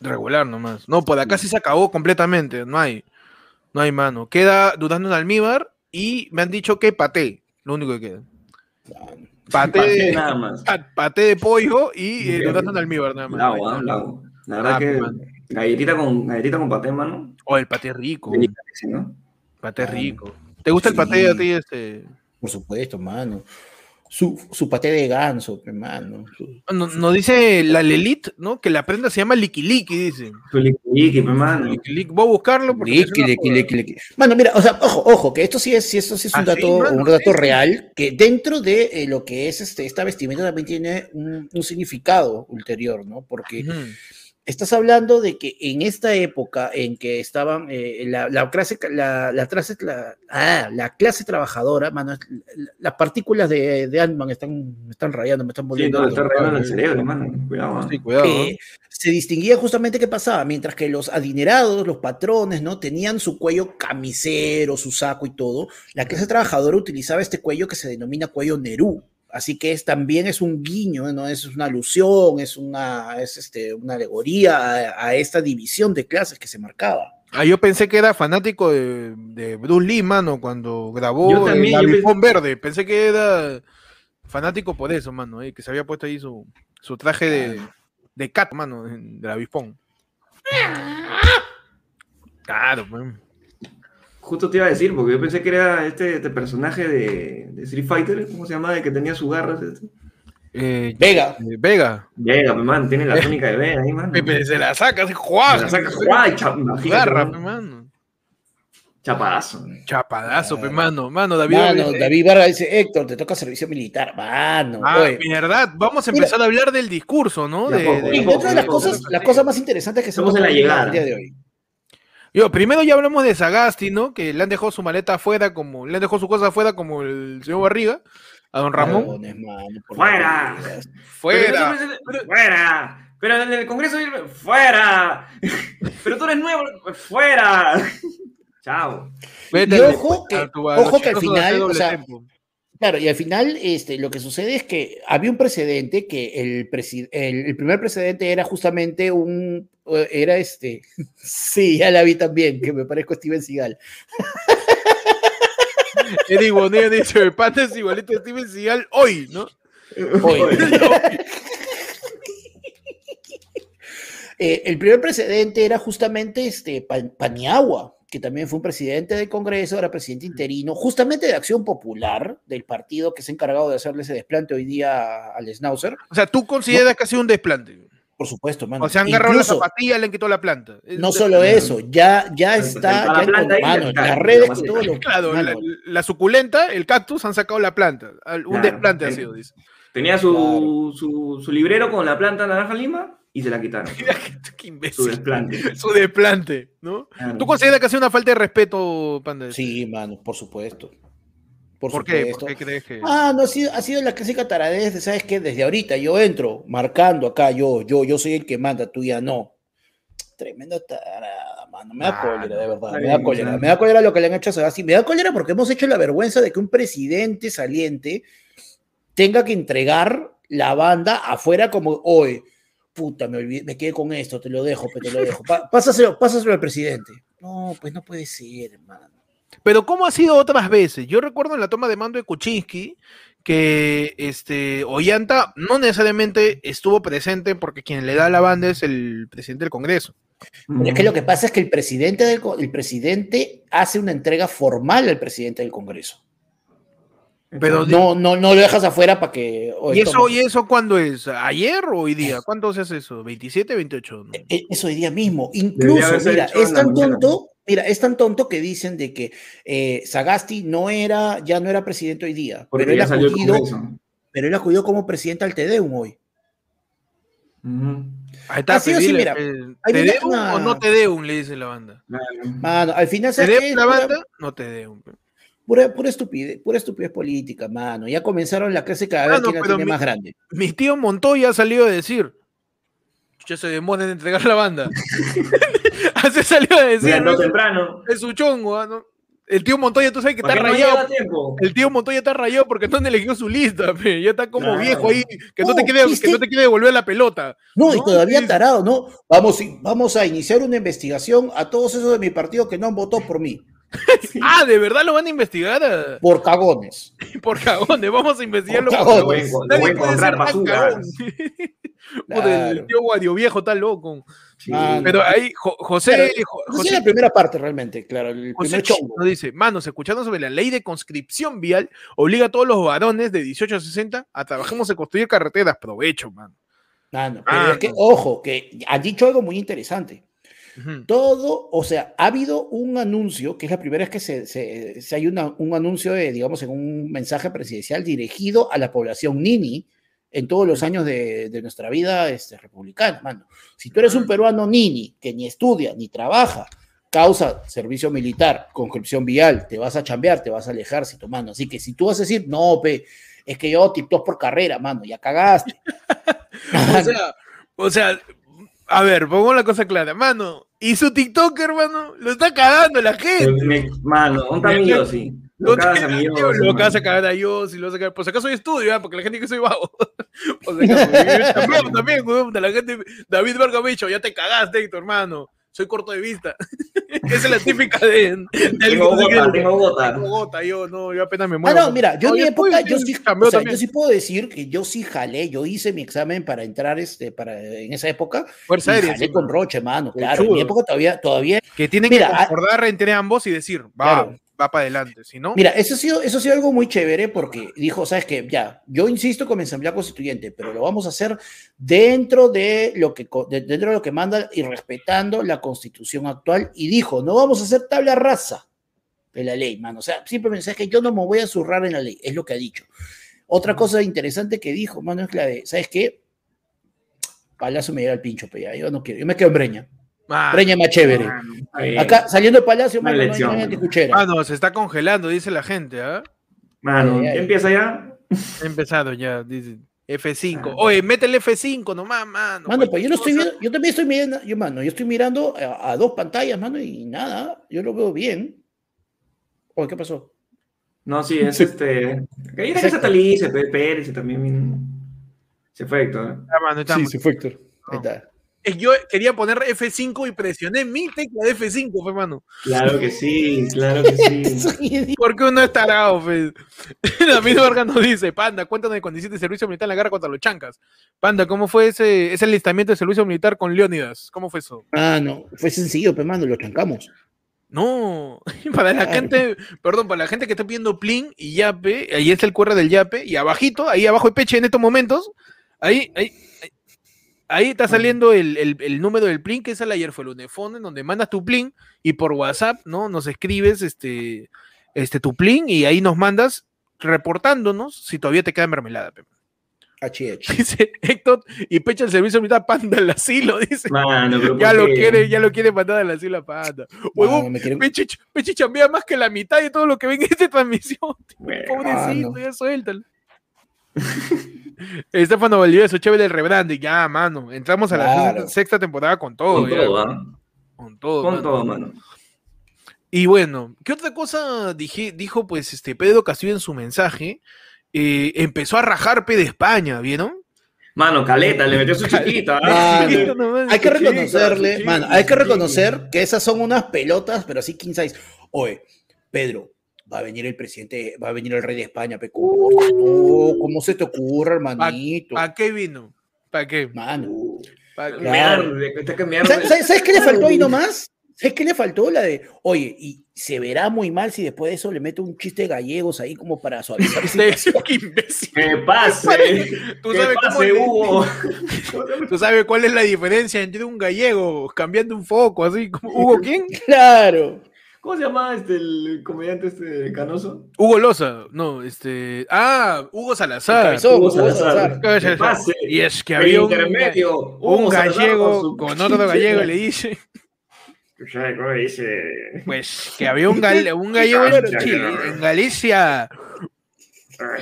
Regular nomás. No, por acá sí se acabó completamente, no hay. No hay mano. Queda dudando en almíbar y me han dicho que paté, lo único que queda. Mano. Paté, Paté de, nada más. pa- paté de pollo y eh, dudando en almíbar nada más. Lago, lago. La verdad Ah, que mano. galletita con, galletita con paté, mano. Oh, el paté rico. ¿no? Paté Ah, rico. ¿Te gusta el paté a ti? Este? Por supuesto, mano. Su, su paté de ganso, hermano. No- Nos dice la Lelit, ¿no? Que la prenda se llama Licky, dice. Su liqui, pe, mano. Licky Licky. Voy a buscarlo porque Liqui, liqui, liqui, liqui. Mano, mira, o sea, ojo, ojo, que esto sí es, esto sí es un Ah, sí, dato, mano, un dato sí. real, que dentro de eh, lo que es este, esta vestimenta también tiene un, un significado ulterior, ¿no? Porque. Estás hablando de que en esta época en que estaban eh, la, la clase, la, la clase, la, ah, la clase trabajadora, mano, las partículas de, de Ant-Man están, me están rayando, me están Sí, volviendo. todo está loco. rayando el cerebro, mano. Cuidado. Sí, cuidado. ¿no? Eh, se distinguía justamente qué pasaba, mientras que los adinerados, los patrones, ¿no? Tenían su cuello camisero, su saco y todo, la clase trabajadora utilizaba este cuello que se denomina cuello Nerú. Así que es, también es un guiño, ¿no? Es una alusión, es una, es este, una alegoría a, a esta división de clases que se marcaba. Ah, yo pensé que era fanático de, de Bruce Lee, mano, cuando grabó Yo también, el yo avispón verde. Pensé que era fanático por eso, mano, eh, que se había puesto ahí su, su traje de, de cat, mano, en- del avispón. Claro, man. Justo te iba a decir, porque yo pensé que era este, este personaje de, de Street Fighter, ¿cómo se llama? De que tenía sus garras. Este. Eh, Vega, eh, Vega. Llega, pe, man, tiene la túnica de Vega ahí, man. Pepe se la saca, se Se juega. la saca, ¡guay! cha- imagínate, Garra, man. pe, mano. Chapadazo. Chapadazo, pe, Claro. mano. Mano, David. mano, eh, David Vargas dice, Héctor, te toca servicio militar, mano. Ah, oye. verdad. Vamos a Mira. empezar a hablar del discurso, ¿no? De De- de- Y de dentro de las cosas, las cosas más interesantes que se en la llegada. el día de hoy. Yo, primero ya hablamos de Sagasti, ¿no? Que le han dejado su maleta afuera, como, le han dejado su cosa afuera como el señor Barriga, a don Ramón. ¡Fuera! Fuera. Pero, ¡Fuera! Pero en el Congreso, ¡fuera! (laughs) Pero tú eres nuevo, ¡fuera! (laughs) Chao. Vete Y al- ojo que- ojo que al final, o sea. Claro, y al final este, lo que sucede es que había un precedente que el, presi- el, el primer precedente era justamente un, era este, (laughs) sí, ya la vi también, que me parezco a Steven Seagal. (laughs) Eddie Bonilla dice, el pata es igualito a Steven Seagal hoy, ¿no? Oye. (laughs) Eh, el primer precedente era justamente este, Pa- Paniagua, que también fue un presidente del Congreso, era presidente interino, justamente de Acción Popular, del partido que se ha encargado de hacerle ese desplante hoy día al Schnauzer. O sea, tú consideras que ha sido un desplante. Por supuesto, mano. O sea, han agarrado la zapatilla, le han quitado la planta. No solo desplante. eso, ya, ya Está la ya planta ahí, mano, y todo lo Claro, la, mano, la suculenta, el cactus, han sacado la planta. Un Claro. desplante ha sido, dice. Tenía su, su, su librero con la planta naranja lima y se la quitaron. (laughs) Mira qué, qué Su imbécil. desplante. (laughs) Su desplante, ¿no? Claro. ¿Tú consideras que ha sido una falta de respeto, Panda? Sí, mano, por supuesto. Por, ¿Por qué? supuesto. ¿Por qué crees que.? Ah, no, ha sido, ha sido la clásica taradez de, ¿sabes qué? Desde ahorita yo entro marcando acá, yo, yo, yo soy el que manda, tú ya no. Tremenda tarada, mano. Me da Ah, cólera, de verdad. Me da cólera. Me da cólera lo que le han hecho a Sagasti. Me da cólera porque hemos hecho la vergüenza de que un presidente saliente tenga que entregar la banda afuera como, hoy, puta, me, olvidé- me quedé con esto, te lo dejo, pero te lo dejo. Pa- pásaselo, pásaselo al presidente. No, pues no puede ser, hermano. Pero ¿cómo ha sido otras veces? Yo recuerdo en la toma de mando de Kuczynski que este Ollanta no necesariamente estuvo presente porque quien le da la banda es el presidente del Congreso. Pero es que lo que pasa es que el presidente, del, el presidente hace una entrega formal al presidente del Congreso. Pero No, no, no lo dejas afuera para que. ¿Y eso, toma. ¿Y eso cuándo es? ¿Ayer o hoy día? ¿Cuándo se hace eso? ¿27, 28? No. Eh, Eso hoy día mismo. Incluso, mira, es tan tonto, mira, es tan tonto que dicen de que eh, Sagasti no era, ya no era presidente hoy día, Porque pero él, acudido, pero él acudió como presidente al TEDEUM hoy. Ujú. Ahí está, Así o pe, sí, mira, ¿Te una- o no te deo? Le dice la banda. Mano, al final, ¿Te ¿sabes deo qué? la banda? No te. Pura, pura estupidez, pura estupidez política, mano. Ya comenzaron la clase cada vez quién la tiene mi- más grande. Mi tío Montoya salió a decir. Ya se demora en entregar la banda. (laughs) Así salió a decir. Mira, ¿no? no temprano. Es su chongo, ¿ah, ¿no? El tío Montoya, tú sabes que ¿Para está no rayado. El tío Montoya está rayado porque no han elegido su lista, pe. ya está como Claro. viejo ahí, que no, te quiere, que no te quiere devolver la pelota. No, y todavía tarado, ¿no? Vamos, vamos a iniciar una investigación a todos esos de mi partido que no han votado por mí, (laughs) Ah, ¿de verdad lo van a investigar? ah? (laughs) por cagones. (laughs) Por cagones, vamos a investigarlo. Por cagones. Lo voy lo Nadie voy a puede encontrar ser tan basuras. cagón. Puta, el tío Guadio Viejo está loco. Sí. Pero ahí, Jo- José, Claro, Jo- Esa es José, la primera parte realmente, claro, el José primer Ch- chongo. nos dice, manos, escuchando sobre la ley de conscripción vial, obliga a todos los varones de 18 a 60 a trabajemos en construir carreteras. Provecho, man. Mano, pero Ah, es que, no. ojo, que ha dicho algo muy interesante. Todo, o sea, ha habido un anuncio, que es la primera vez que se, se- se hay una- un anuncio, de, digamos, en un mensaje presidencial dirigido a la población Nini en todos los años de, de nuestra vida este, republicana, mano. Si tú eres un peruano Nini que ni estudia ni trabaja, causa servicio militar, conscripción vial, te vas a chambear, te vas al ejército, mano. Así que si tú vas a decir, no, pe, es que yo TikTok por carrera, mano, ya cagaste. (laughs) O sea, (laughs) o sea, a ver, pongo la cosa clara, mano. Y su TikTok, hermano, lo está cagando la gente. Me- Mano, un tamillo, sí. Lo No cagas a lo a cagar a yo, si lo vas a cagar. Por si acaso yo estudio, ¿ah? porque la gente dice que soy vago. (laughs) Por si acaso, yo también, la gente, David Vargas me dicho, ya te cagaste, Héctor, hermano. Soy corto de vista. (laughs) Esa es la típica de. de Tengo que. Tengo gota, yo no, yo apenas me Ah, muevo. no, mira, yo en mi época, yo sí, o sea, también. yo sí puedo decir que yo sí jalé, yo hice mi examen para entrar este, para, en esa época, Fuerza aérea, jalé sí, con. Roche, mano, claro, en mi época todavía, todavía, Que tienen Mira, que ah- concordar entre ambos y decir, va, Claro. Va para adelante. Si no, mira, eso ha sido, eso ha sido algo muy chévere porque dijo, sabes que ya, yo insisto con mi asamblea constituyente, pero lo vamos a hacer dentro de lo que, de- dentro de lo que manda y respetando la constitución actual, y dijo, no vamos a hacer tabla rasa de la ley, mano, o sea, simplemente, sabes que yo no me voy a zurrar en la ley, es lo que ha dicho. Otra cosa interesante que dijo, mano, es la de, ¿sabes qué? Palacio me llega al pincho, pero ya, yo no quiero, yo me quedo en Breña. Ah, Breña es más chévere. Bien. Acá, saliendo del palacio, mano, no hay- lección, no hay mano. anticuchera. ah, se está congelando, dice la gente, ¿ah? Mano, Ay, ¿ya ay. empieza ya? Ha empezado ya, dice F5. Oye, métele F5 nomás, mano. Mano, pues yo no estoy viendo, yo también estoy mirando, yo, mano, yo estoy mirando a, a dos pantallas, mano, y nada, yo lo veo bien. Oye, ¿qué pasó? No, sí, es Sí. este. Ahí era que se actualice, Pe- Pérez también. Se fue, Héctor. cosa, mano, estamos- fue Héctor. No. Ahí está. Es que Yo quería poner F5 y presioné mi tecla de F5, fe, mano. Claro que sí, claro que sí. (laughs) Porque uno es tarado, fe. (laughs) David Vargas nos dice, Panda, cuéntanos cuando hiciste servicio militar en la guerra contra los chancas. Panda, ¿cómo fue ese, ese alistamiento de servicio militar con Leónidas? ¿Cómo fue eso? Ah, no, fue sencillo, pero mano, lo chancamos. No, (laughs) para la Claro. gente, perdón, para la gente que está pidiendo Plin y Yape, ahí está el QR del Yape, y abajito, ahí abajo de Peche en estos momentos, ahí, ahí, ahí, ahí está saliendo el, el- el número del Plin, que es el ayer fue el Unefón, en donde mandas tu Plin y por WhatsApp, ¿no? Nos escribes este, este tu Plin y ahí nos mandas reportándonos si todavía te queda mermelada. pe. HH. (laughs) Dice Héctor, y Peche el servicio militar panda al asilo, dice. Mano, pero Ya ¿por lo quiere, ya lo quiere mandar al asilo a panda. Huevón, Mano, Pechi, Pechi chambea más que la mitad de todo lo que ven en esta transmisión. Bueno, Pobrecito, no. ya suéltalo. (laughs) Estefano Valdivieso, chévere el rebranding. Ya, mano. Entramos a la Claro. sexta, sexta temporada con todo. Con ya. todo. Con todo, Con mano. todo, mano. Y bueno, ¿qué otra cosa dije, dijo pues este Pedro Castillo en su mensaje? Eh, empezó a rajar P de España, ¿vieron? Mano, caleta, le metió su chiquita. Hay que reconocerle, mano, hay que reconocer que esas son unas pelotas, pero así 15 Oye, Pedro, va a venir el presidente, va a venir el rey de España, pe, no, ¿cómo se te ocurre, hermanito? ¿Para qué vino? ¿Para qué? Mano, Pa' Claro. ¿Sabes, sabes- sabes qué le faltó ahí nomás? ¿Sabes qué le faltó? La de, oye, y se verá muy mal si después de eso le meto un chiste de gallegos ahí como para suavizar. (laughs) Qué imbécil. ¡Que pase! Tú ¡Que sabes cómo pase, Hugo! (laughs) ¿Tú sabes cuál es la diferencia entre un gallego cambiando un foco así? como- ¿Hugo (laughs) quién? Claro. ¿Cómo se llama este, el comediante este canoso? Hugo Loza. No, este. Ah, Hugo Salazar. Cabezón, Hugo Hugo Salazar. Salazar. ¡Que pase! Y es que había un, intermedio. un gallego su- con otro gallego le dice, ¿Sabes cómo dice? pues que había un, gal- un gallego en Chile, en Galicia,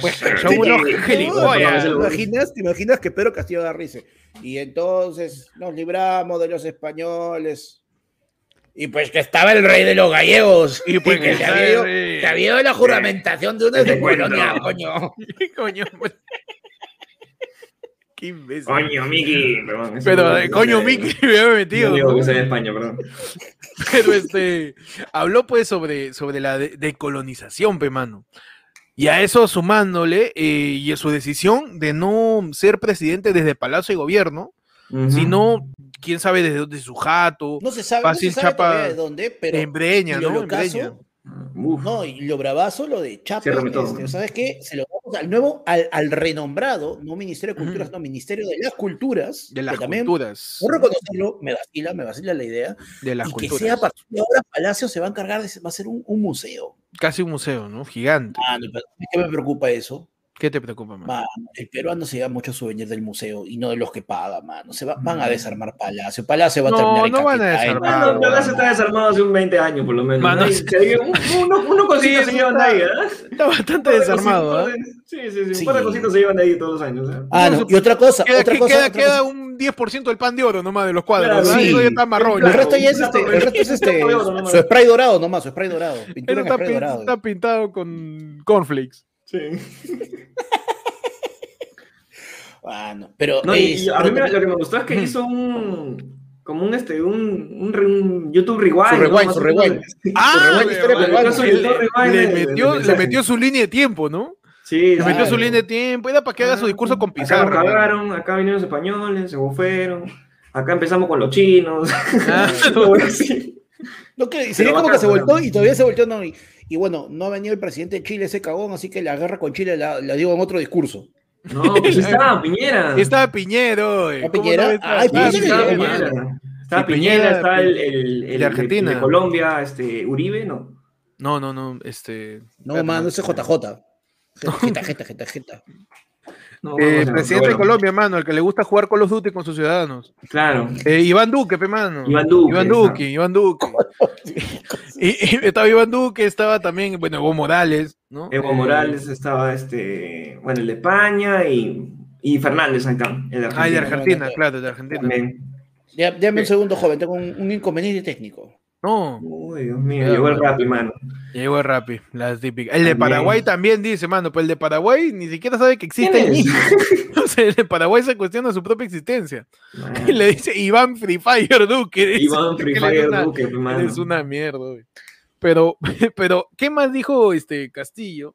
pues que son unos gilipollas. ¿Te imaginas, ¿Te imaginas que Pedro Castillo da risa? Y entonces nos libramos de los españoles. Y pues que estaba el rey de los gallegos. Y pues que que se había ido- estaba el- se había ido la juramentación de una Te de colonia, cuento. coño. (laughs) Coño, pues. Qué imbécil. Coño, Miki. Perdón, Pero, eh, coño, Mickey (laughs) me había metido. no digo que sea de España, perdón. (laughs) Pero este, habló pues sobre, sobre la de- decolonización, pe mano. Y a eso sumándole, eh, y a su decisión de no ser presidente desde Palacio de Gobierno, Ujú. sino, quién sabe desde dónde su jato, No se sabe, Fácil no se sabe chapa todavía de dónde, pero en Breña, ¿no? En locazo, Breña. Uf. No, y lo bravazo, lo de Chapa, este, ¿sabes qué? Se lo damos al nuevo, al, al renombrado, no Ministerio de Culturas, no, Ministerio de las Culturas, De las que también, culturas. por reconocerlo, me vacila, me vacila la idea, De las y que culturas. sea a partir de ahora Palacio se va a encargar de, va a ser un, un museo. Casi un museo, ¿no? Gigante. Mano, pero ¿Qué me preocupa eso? ¿Qué te preocupa más? Mano, el peruano se lleva mucho souvenir del museo y no de los que paga, mano. Se va- van a Mm. desarmar Palacio. Palacio va a No, terminar en no van a desarmar. Mano. se está desarmado hace un 20 años, por lo menos. Mano, ¿no? Sí. se uno, uno cosito Sí, se llevan de está- ahí, ¿eh? Está bastante desarmado, ¿ah? Sí, sí, sí. Sí. Un par de cositas se llevan de ahí todos los años. ¿eh? Ah, no, y otra cosa, Queda, otra que- cosa. queda, otra queda cosa. un 10% del pan de oro nomás de los cuadros. Sí. Eso ya está marrón. El resto ya es este, el resto es este, su spray dorado nomás, su spray dorado, pintura está, spray pin- dorado. está pintado con cornflakes. Sí. (laughs) Ah, no, pero No, y, es- y a mí lo que me gustó es que hizo un. Como un, este, un, un, YouTube Rewind. Su ¿no? rewind, Más su o menos. rewind. (laughs) Ah, le, metió, le su línea de tiempo, ¿no? Sí, Le metió su línea de tiempo. Era para que haga su discurso con Acá pizarra. cagaron, acá vinieron los españoles, se fueron. Acá empezamos con los chinos. Ah, (laughs) Bueno. No, que sería como que se voltó y todavía se volteó. No, y, y bueno, no ha venido el presidente de Chile, ese cagón, así que la guerra con Chile la, la digo en otro discurso. No, (laughs) pues estaba Piñera. Estaba Piñero. ¿Está ¿Cómo Piñera? no está? Ay, Estaba Piñera estaba Piñera. Piñera. Estaba Sí, Piñera, Piñera, está el, el, el- de Argentina. el de Colombia, este, Uribe, ¿no? No, no, no. Este. No, mano, ese es JJ. Jeta, jeta, jeta, jeta. No, eh, no presidente de Colombia, mano, el que le gusta jugar Call of Duty con sus ciudadanos. Claro. Eh, Iván Duque, pe, mano. Iván Duque, Iván. Duque, Iván Duque. (laughs) y, y estaba Iván Duque, estaba también, bueno, Evo Morales, ¿no? Evo Eh, Morales estaba, este, bueno, el de España y, y Fernández acá, el de Argentina. Ah, de Argentina, Argentina. claro, de Argentina. También. Ya, dame un segundo, joven, tengo un, un inconveniente técnico. No, Uy, Dios mío, llegó el mano. rap, mano. llegó el Rappi, las típicas. El de. Paraguay también dice, mano, pero el de Paraguay ni siquiera sabe que existe. (laughs) O sea, el de Paraguay se cuestiona su propia existencia. Man. Y le dice Iván Free Fire Duque. Iván (laughs) Free Fire una- Duque, mano. Es una mierda, güey. Pero, (laughs) pero, ¿qué más dijo este Castillo?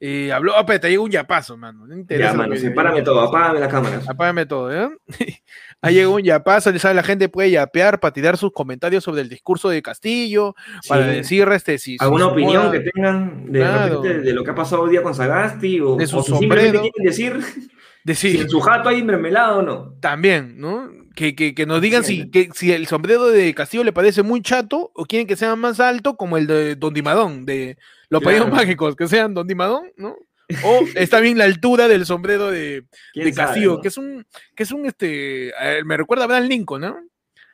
Eh, habló, ah, espérate, llegó un yapazo, mano. No interesa Ya, mano, sepárame todo, apágame la cámara. Apágame todo, ¿eh? (laughs) Ahí llegó un yapazo, ya sabe, la gente puede yapear para tirar sus comentarios sobre el discurso de Castillo, para Sí. decir este si si ¿Alguna su opinión moda- que tengan de, Claro. repente de lo que ha pasado hoy día con Sagasti? O, De su o si simplemente quieren decir (laughs) si decir en su jato hay mermelada o no. también, ¿no? Que, que, que nos digan si, que, si el sombrero de Castillo le parece muy chato o quieren que sea más alto como el de Don Dimadón, de los Claro. Mágicos, que sean Don Dimadón, ¿no? O (laughs) está bien la altura del sombrero de, ¿Quién de sabe, Castillo, no? que es un, que es un este, eh, me recuerda a Abraham Lincoln, ¿no?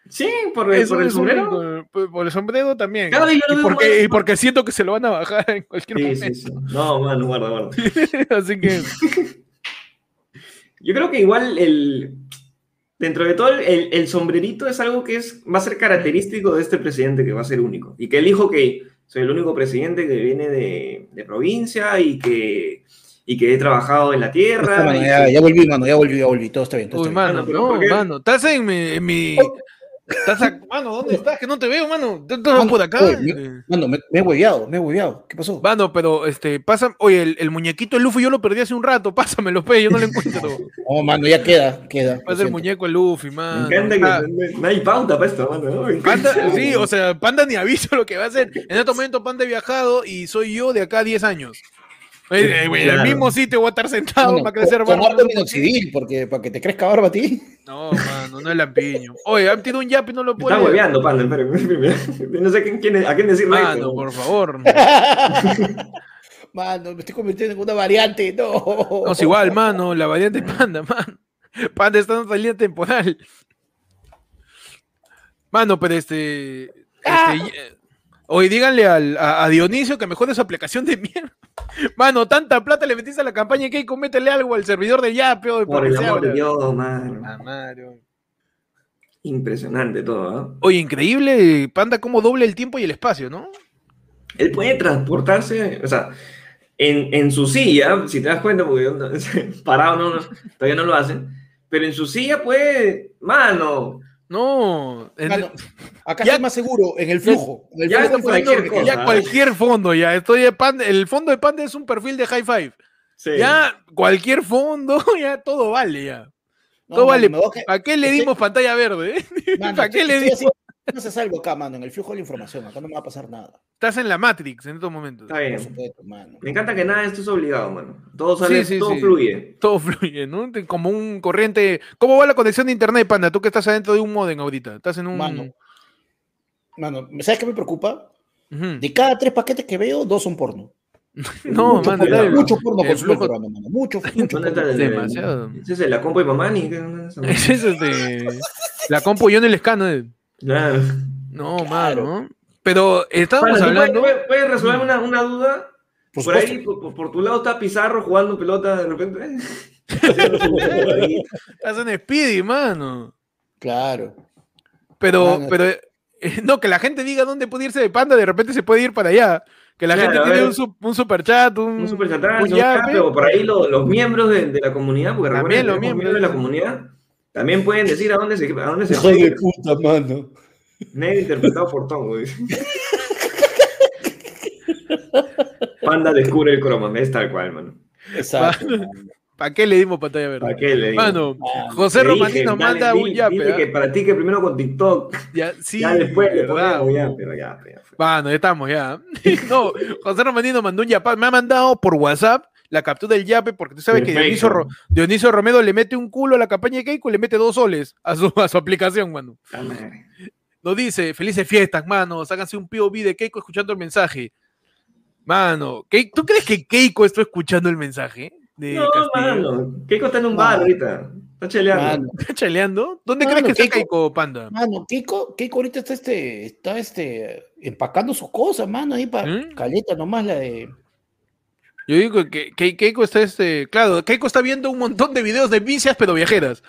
Sí, por el, por el un sombrero. Lincoln, por, por el sombrero también. Lo y, veo porque, y porque siento que se lo van a bajar en cualquier Sí, momento. sí, sí. No, mano, guarda, guarda. (laughs) Así que, (laughs) Yo creo que igual el. Dentro de todo, el, el sombrerito es algo que es, va a ser característico de este presidente que va a ser único. Y que él dijo que soy el único presidente que viene de, de provincia y que, y que he trabajado en la tierra. Mano, ya, que- ya volví, mano, ya volví, ya volví, todo está bien. Todo uy, está bien. mano, mano, estás en mi, en mi, ¿Estás a- Mano, ¿dónde estás? Que no te veo, mano. ¿Tú estás Mano, por acá? oye, me- Mano, me, me he hueveado, me he hueveado. ¿Qué pasó? Mano, pero este, pasa, oye, el, el muñequito de Luffy yo lo perdí hace un rato, (laughs) pásamelo, pe, yo no lo encuentro. (laughs) Oh, mano, ya queda, queda. Pasa el muñeco de Luffy, Me mano. encanta Ah, que no, no hay pauta para esto, mano. ¿no? Panda, sí, o sea, Panda ni aviso lo que va a hacer. En este momento Panda ha viajado y soy yo de acá a 10 años. Eh, eh, güey, En el mismo sitio voy a estar sentado para crecer con barba. minoxidil, porque para que te crezca barba a ti. No, mano, no es lampiño. Oye, han tirado un yap y no lo puedo. está hueveando, panda, espérame. (laughs) No sé quién, quién- a quién decirlo. Mano, esto. por favor. (laughs) Mano, me estoy convirtiendo en una variante. No. No es igual, mano, la variante Panda, mano. Panda está en salida temporal. Mano, pero este. Ah. este, eh, Oye, díganle al, a, a Dionisio que mejore su aplicación de mierda. (laughs) Mano, tanta plata le metiste a la campaña que hay que métele algo al servidor de Yapeo. de Por el amor de. Dios, mano. Impresionante todo, ¿ah? Oye, increíble, Panda, cómo doble el tiempo y el espacio, ¿no? Él puede transportarse, o sea, en, en su silla, si te das cuenta, porque no- (laughs) parado no, todavía no lo hacen, pero en su silla puede, mano, No. en- acá Ya- estoy más seguro, en el flujo. En el ya flujo cualquier cosa. ya cualquier fondo, ya. Estoy de Panda. El fondo de Panda es un perfil de high five. sí. Ya, cualquier fondo, (laughs) ya todo vale, ya. No, todo mano, vale. ¿Para qué le estoy- dimos pantalla verde? (laughs) eh? ¿Para qué estoy- le dimos? haciendo- No haces algo acá, mano, en el flujo de la información. Acá no me va a pasar nada. Estás en la Matrix en estos momentos. Está Por bien. supuesto, mano. Me encanta que nada de esto es obligado, mano. Todo sale, Sí, sí, todo sí. fluye. Todo fluye, ¿no? Como un corriente. ¿Cómo va la conexión de internet, Panda? Tú que estás adentro de un modem ahorita. Estás en un. Mano. Mano, ¿sabes qué me preocupa? De cada tres paquetes que veo, dos son porno. (laughs) No, mucho, mano, porno, mucho porno con su flujo- mano. Mucho, (laughs) mucho ¿Dónde está porno. el, Demasiado. Ese es el la compa y mamá ni ¿qué? ¿Dónde es esa (laughs) Ese es este. La compu yo en el escáner. Claro. No, Claro. mano. Pero estábamos Pana, ¿tú hablando. puedes, puedes- resolver una, una duda? Por ahí, por, por- tu lado está Pizarro jugando pelota de repente. (laughs) Haciendo su ahí. Estás en Speedy, mano. Claro. Pero, Mano. pero. eh, (laughs) no, que la gente diga dónde puede irse de Panda, de repente se puede ir para allá. Que la Claro, gente tiene un, un super chat, un, un super chatán, un un yape. yape, o por ahí lo- los miembros de, de la comunidad, porque También recuerden los miembros. de la comunidad, también pueden decir a dónde se, a dónde se Hijo de puta, mano. Negro interpretado por Tom, güey. Panda descubre el croma, es tal cual, mano. Exacto. ¿Para qué le dimos pantalla verde? ¿Para qué le digo? Mano, Ah, José Romanino dale, manda dile- un yape. dile ¿ah? que para ti que primero con TikTok, Ya, sí, ya después le ponemos ya, pero ya, ya fue. Mano, ya estamos ya. (laughs) No, José Romanino mandó un yape. Me ha mandado por WhatsApp la captura del yape porque tú sabes que. Dionisio, Ro- Dionisio Romero le mete un culo a la campaña de Keiko y le mete dos soles a su, a su aplicación, mano. Madre. Nos dice, felices fiestas, mano. Háganse un POV de Keiko escuchando el mensaje. Mano, ¿tú crees que Keiko está escuchando el mensaje? De No, Castillo? mano. Keiko está en un bar ahorita. Está cheleando. ¿Está chaleando? ¿Dónde Mano, crees que está Keiko- Keiko, panda? mano, Keiko, Keiko ahorita está este, está este, empacando sus cosas, mano, ahí para ¿Mm? caleta nomás la de. Yo digo que, que Keiko está este. Claro, Keiko está viendo un montón de videos de misas pero viajeras.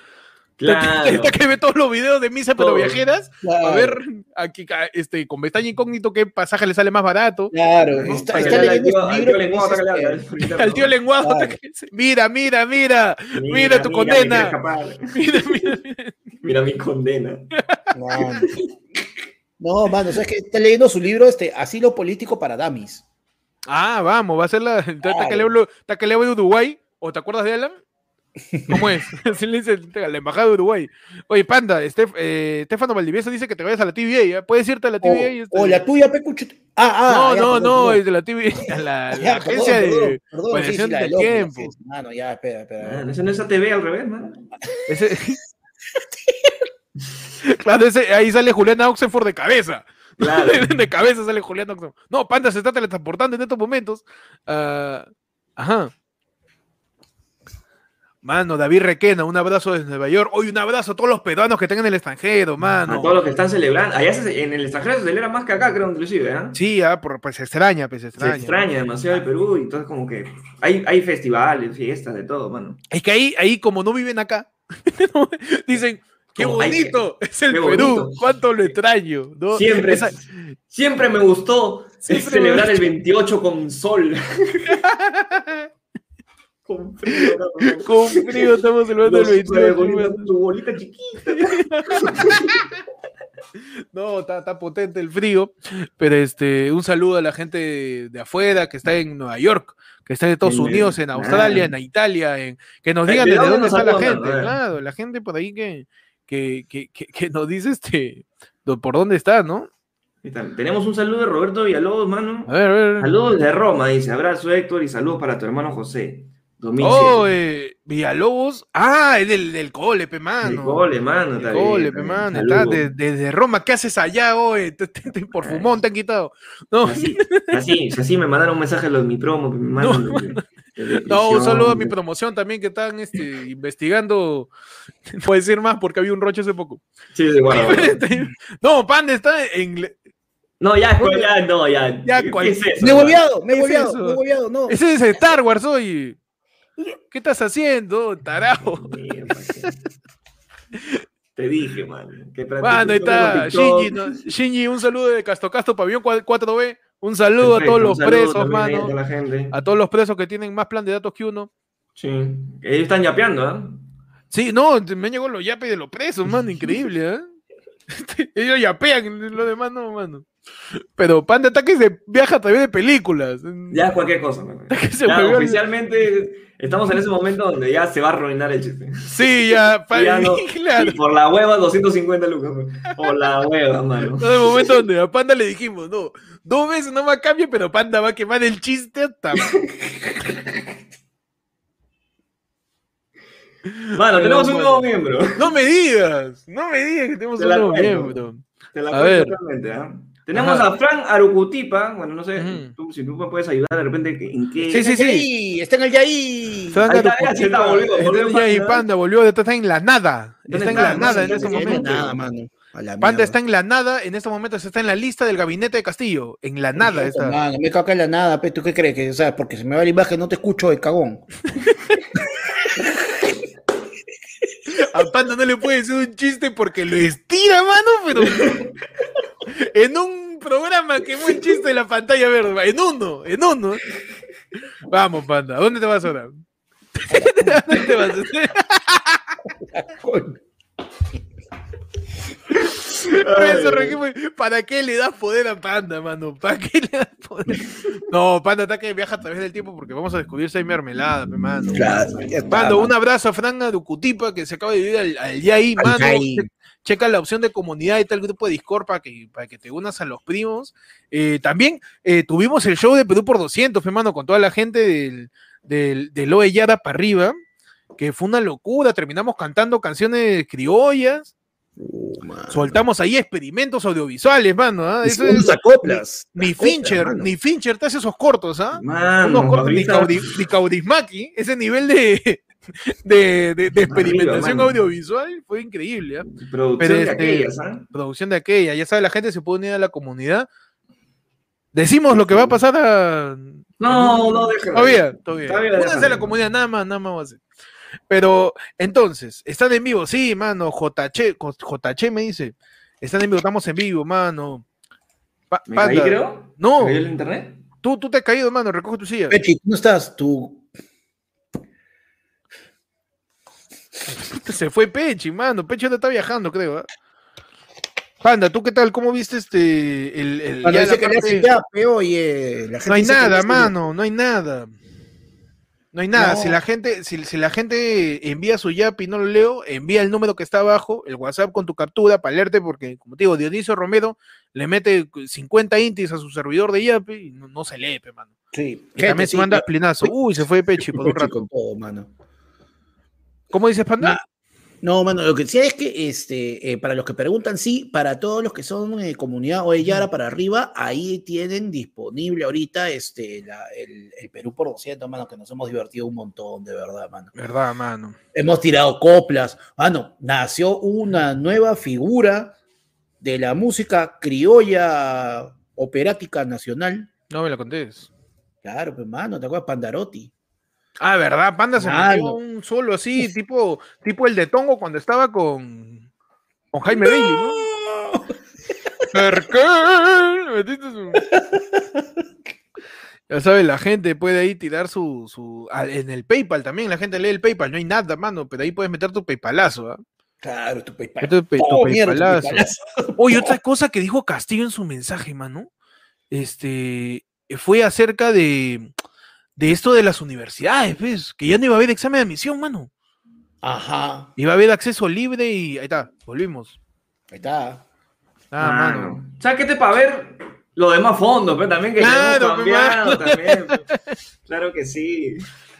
Claro. Está que ve todos los videos de misas pero Todo. viajeras. A ver, aquí este, con pestaña incógnito qué pasaje le sale más barato. Claro, ¿no? está, Para está leyendo al libro. tío lenguado, dice, sácale algo. Al tío lenguado. Claro. Mira, mira, mira. Mira tu condena. (laughs) Mira, mira, mira. Mira mi condena. No, mano, sabes que está leyendo su libro, este, Asilo Político para Damis. Ah, vamos, va a ser la. ¿Te Claro. que leo- te que leo de Uruguay? ¿O te acuerdas de Alan? (laughs) ¿Cómo es? (laughs) Así le dice la embajada de Uruguay. Oye, Panda, Estef- eh, Estefano Valdivieso dice que te vayas a la TVA. ¿ya? ¿Puedes irte a la O, TVA? y este- o la tuya, Pecucho. Ah, ah. No, ya, no, perdón, no, perdón. es de la TVA, a la, (laughs) la Ya, perdón, agencia de perdón, perdón, sí, variación sí, la del tiempo. sí, Mano, ya, espera, espera. Ah, Ese no es ATV al revés, man. Ese- claro, ese, ahí sale Juliana Oxenford de cabeza. Claro. (laughs) de cabeza sale Oxenford. No, Panda se está teletransportando en estos momentos. Ah, ajá. Mano, David Requena, un abrazo desde Nueva York. Hoy un abrazo a todos los peruanos que están en el extranjero, A mano. todos los que están celebrando. Allá se- en el extranjero se celebra más que acá, creo, inclusive, ¿ah? Sí, ah, por- pues se extraña, pues se Se extraña. extraña demasiado el Perú y entonces como que hay, hay festivales, fiestas, de todo, mano. Es que ahí, ahí como no viven acá, (laughs) dicen, qué hay bonito es el qué Perú, bonito. cuánto lo extraño. ¿no? Siempre, Esa- siempre me gustó Siempre celebrar me el 28 con sol. (laughs) con frío, ¿no? Con frío estamos celebrando el Los 28. bolita- tu bolita chiquita. (laughs) No, está, está potente el frío, pero este, un saludo a la gente de, de afuera que está en Nueva York, que está en Estados Unidos, en Australia, en Italia, en, que nos Eh, digan ¿de desde dónde está la gente, claro, la gente por ahí que, que, que, que- que nos dice este, por dónde está, ¿no? Tenemos un saludo de Roberto Villalobos, mano. A ver, a ver. Saludos de Roma, dice. Abrazo, Héctor, y saludos para tu hermano José. 2007. Oh, eh, Villalobos, ah, es del, del cole, pe, mano. El cole, mano. El está cole, pe, mano, está Saludos. de- desde Roma, ¿qué haces allá hoy? Te- te- te- Por fumón te han quitado. No, Así, así, me mandaron un mensaje los de mi promo, me de- de No, un saludo a mi promoción también que están este, investigando. (laughs) No puedo decir más porque había un roche hace poco. Sí, sí, bueno, (laughs) bueno. no, Panda está en. No, ya, pues, ya, no, ya. Ya, ¿Qué cual- es eso, Me he me he no. Ese es Star Wars hoy. ¿Qué estás haciendo, tarao? (laughs) Te dije, man. Que Mano, ahí está Shinji, ¿no? Shinji, un saludo de Casto Casto, Pabellón 4B. Un saludo a todos los presos, mano. A la gente. A todos los presos que tienen más plan de datos que uno. Sí. Ellos están yapeando, ¿ah? Sí, no, me llegó los yapes de los presos, mano, (laughs) increíble, ¿eh? (laughs) Ellos yapean, lo demás no, mano. Pero Panda está que se viaja a través de películas. Ya es cualquier cosa, (laughs) se Ya, volvió el- oficialmente estamos en ese momento donde ya se va a arruinar el chiste. Sí, ya, (laughs) Ya no- (laughs) claro. Por la hueva, 250 lucas. Por la hueva, mano. Todo el momento donde a Panda le dijimos, no, dos veces no más cambia, pero Panda va a quemar el chiste hasta. Mano, tenemos un nuevo miembro. No me digas, no me digas que tenemos Te un nuevo cuento. miembro. Te la A cuento ver. realmente, ¿ah? Tenemos Ajá. a Fran Arucutipa. Bueno, no sé tú- si tú me puedes ayudar de repente que- en qué. Sí, sí, sí. Yaí, está en el Yaí. Está, Arucutipa, volvió, está volvió ya y Panda. Volvió, está en la nada. ¿Dónde Está en la nada en este No, momento. nada, mano. Panda está en la nada, en este momento está en la lista del gabinete de Castillo. En la nada está. Mano, me cago acá en la nada, pe, ¿tú qué crees? Que, o sea, porque se me va la imagen, no te escucho el cagón. (laughs) A Panda no le puede decir un chiste porque lo estira, mano, pero en un programa que fue el chiste de la pantalla verde, en uno, en uno. Vamos, Panda, ¿a dónde te vas ahora? (laughs) ¿A dónde te vas? (laughs) ¿Para qué le das poder a Panda, mano? ¿Para qué le das poder? No, Panda está que viaja a través del tiempo porque vamos a descubrir si hay mermelada, pe, mano. Claro, ya está, Mando un abrazo a Fran Arucutipa que se acaba de vivir al, al Yai, Al mano. Checa la opción de comunidad y tal grupo de Discord para que, para que te unas a los primos. Eh, también eh, tuvimos el show de Perú por 200, fe, mano, con toda la gente del, del, del Oe Yara para arriba, que fue una locura. Terminamos cantando canciones criollas, Uh, soltamos ahí experimentos audiovisuales, mano. ¿ah? Eso es- acoplas. ni Fincher, ni Fincher te hace esos cortos, ¿ah? Unos cortos, ni, ahorita- Caudi- ni Caudismaki, ese nivel de, de, de- de experimentación audiovisual fue increíble. ¿ah? Producción Pero de este- aquellas, ¿ah? Producción de aquella, ya sabe, la gente se puede unir a la comunidad. Decimos lo que va a pasar a. No, no, déjalo. Todavía, todavía. Todavía Únanse a la comunidad, nada más, nada más va a ser. Pero, entonces, están en vivo, sí, mano. JH, JH me dice, están en vivo, estamos en vivo, mano. Pa- ¿Me caí, creo? No, ¿Me el internet? tú, tú te has caído, mano, recoge tu silla. Pechi, ¿cómo estás? Tú. Se fue Pechi, mano. Pechi ahora está viajando, creo. ¿ah? Panda, ¿tú qué tal? ¿Cómo viste este. El, el- Cuando ya dice la que le parte- hace ya, pe, oye. La gente No hay nada, mano, no hay nada. No hay nada. No. Si la gente, si, si la gente envía su yap y no lo leo, envía el número que está abajo, el WhatsApp con tu captura para leerte, porque, como te digo, Dionisio Romero le mete 50 intis a su servidor de yap y no, no se lee, pe, mano. Sí. Y también se manda plinazo. Uy, se fue Pechi por un rato. con todo, mano. ¿Cómo dices, Panda? No, mano, lo que sí es que este, eh, para los que preguntan, sí, para todos los que son eh, comunidad o Yara para arriba, ahí tienen disponible ahorita este, la- el, el Perú por 200, mano, que nos hemos divertido un montón, de verdad, mano. Verdad, mano. Hemos tirado coplas, mano, nació una nueva figura de la música criolla operática nacional. No me lo contés. Claro, pues, mano, ¿te acuerdas? Pandarotti. Ah, ¿verdad? Panda se metió un solo así, tipo, tipo el de Tongo cuando estaba con, con Jaime Bailey, ¿no? (laughs) Cerquén, metiste su- (laughs) Ya sabes, la gente puede ahí tirar su, su. ah, En el PayPal también, la gente lee el PayPal, no hay nada, mano, pero ahí puedes meter tu PayPalazo, ¿ah? Claro, tu PayPal. Tu Oh, mierda, tu PayPalazo. PayPalazo. (laughs) Oye, otra cosa que dijo Castillo en su mensaje, mano, este, fue acerca de, de esto de las universidades, ¿ves? Que ya no iba a haber examen de admisión, mano. Ajá, Iba a haber acceso libre y ahí está, volvimos. ahí está. Ah, Mano. mano. ¿Sabes qué te para ver los demás fondos? Pero también que Claro, pe, cambiado también. Claro que sí.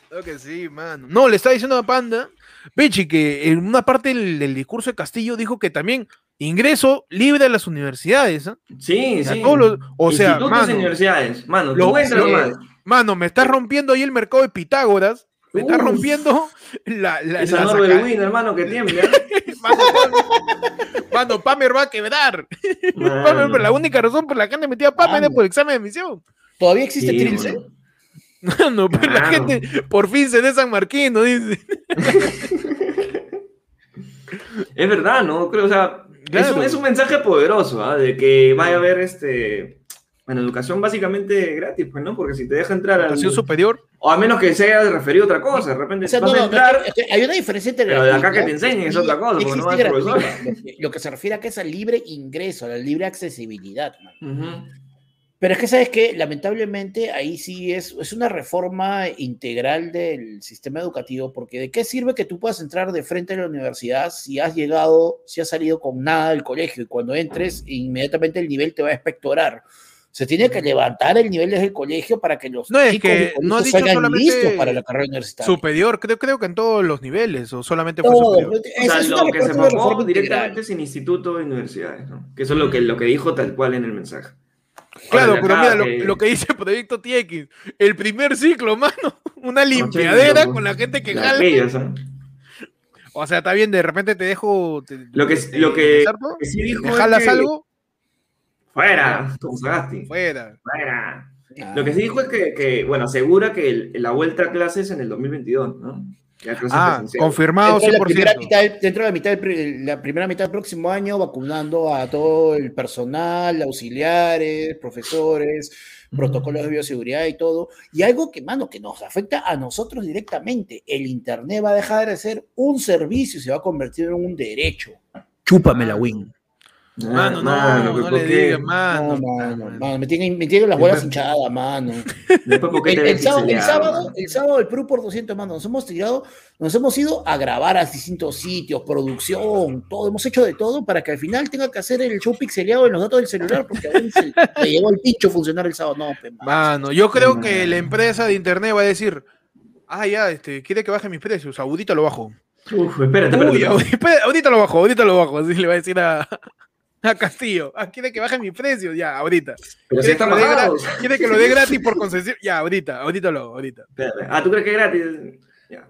Claro que sí, mano. No, le estaba diciendo a Panda, Pechi, que en una parte del, del discurso de Castillo dijo que también ingreso libre a las universidades, ¿ah? Sí, O sea, sí. todos los- o sea, Institutos mano, universidades. Mano, lo- tú entras lo-. Mano, me estás rompiendo ahí el mercado de Pitágoras, me estás Uf. rompiendo la, la, Esa la saca- Win, hermano, que tiembla. (laughs) Mano, Mano, Pamer va a quebrar. Pamer, la única razón por la que han metido a Pamer es por el examen de admisión. ¿Todavía existe Sí, Trilce? mano. Pero la gente por fin se de San Marquino, dice. Es verdad, ¿no? Creo, o sea, es, un, Claro. es un mensaje poderoso, ¿ah? De que vaya a haber este. Bueno, educación básicamente gratis, pues, ¿no? Porque si te deja entrar al. Educación superior. O a menos que se haya referido a otra cosa, de repente O sea, vas no, a entrar. es que hay una diferencia entre Pero de acá que te enseñen es otra cosa, porque no existe hay profesor. Lo que- que se refiere acá es al libre ingreso, a la libre accesibilidad. Ujú. Pero es que, ¿sabes qué? Lamentablemente, ahí sí es, es una reforma integral del sistema educativo, porque ¿de qué sirve que tú puedas entrar de frente a la universidad si has llegado, si has salido con nada del colegio y cuando entres, inmediatamente el nivel te va a espectorar? Se tiene que levantar el nivel desde el colegio para que los No, es chicos que no ha dicho solamente para la carrera universitaria. Superior, creo, creo que en todos los niveles, o solamente fue Todo, superior. es- O sea, es lo que se directamente es en institutos y universidades, ¿no? Que eso es lo que, lo que dijo tal cual en el mensaje. Claro, pero mira lo, que- lo que dice Proyecto TX. El primer ciclo, (laughs) mano. Una limpiadera con la gente que La jala. O sea, está bien, de repente te dejo. te- Lo que, te- lo que, que sí dijo ¿Me es jalas que- algo? Fuera, (laughs) como Sagasti. Fuera. Fuera. Ah. Lo que sí dijo es que, que, bueno, asegura que el- la vuelta a clases en el 2022, ¿no? Ah, confirmado Dentro de, la primera 100%. mitad, del- dentro de la, mitad del la primera mitad del próximo año, vacunando a todo el personal, auxiliares, profesores, protocolos de bioseguridad y todo. Y algo que, mano, que nos afecta a nosotros directamente. El Internet va a dejar de ser un servicio y se va a convertir en un derecho. Chúpame la win. Ah, Mano, no, mano, no ¿por le qué? digas, mano. No, mano, mano, me tienen, me tienen las bolas hinchadas, mano. (laughs) Después, ¿por qué El, el sábado, el, sábado, el sábado el Perú por 200, mano, nos hemos tirado, nos hemos ido a grabar a distintos sitios, producción, todo, hemos hecho de todo para que al final tenga que hacer el show pixeleado en los datos del celular, porque a veces (laughs) le llegó el pincho funcionar el sábado. No, pe, mano. Mano, yo creo que Mano. la empresa de internet va a decir. Ah, ya, este, quiere que baje mis precios. Ahorita lo bajo. Uf, espérate, Uy, ahorita (laughs) lo bajo, ahorita lo bajo. Así le va a decir a, a Castillo. Ah, quiere que baje mis precios. Ya, ahorita. Pero si ¿Quiere, están que lo dé gra- bajados. quiere que lo dé gratis por concesión. Ya, ahorita, ahorita lo hago, ahorita. Ah, ¿tú crees que es gratis? Ya.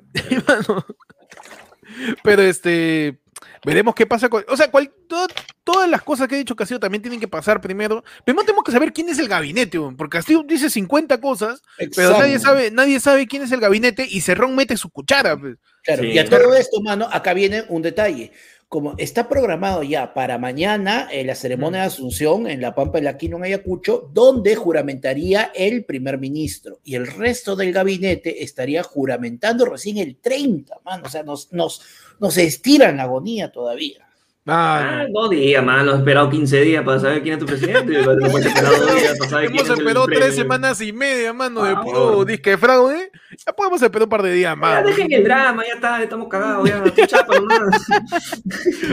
Mano. (laughs) Pero este. Veremos qué pasa con. O sea, cual- to- todas las cosas que ha dicho Castillo también tienen que pasar primero. Primero tenemos que saber quién es el gabinete, porque Castillo dice 50 cosas, pero nadie sabe, nadie sabe quién es el gabinete y Cerrón mete su cuchara. pues. Claro, Sí. y a todo esto, mano, acá viene un detalle. Como está programado ya para mañana eh, la ceremonia de Asunción en la Pampa de la Quino en Ayacucho, donde juramentaría el primer ministro y el resto del gabinete estaría juramentando recién el 30, mano. O sea, nos, nos, nos estiran la agonía todavía. Ah, Mano. dos días, mano. He esperado 15 días para saber quién es tu presidente. Hemos esperado tres semanas y media, mano, de Ah, puro disque fraude. Ya podemos esperar un par de días Ya, más. dejen el drama, ya está, estamos cagados, ya. (laughs) Chapa nomás.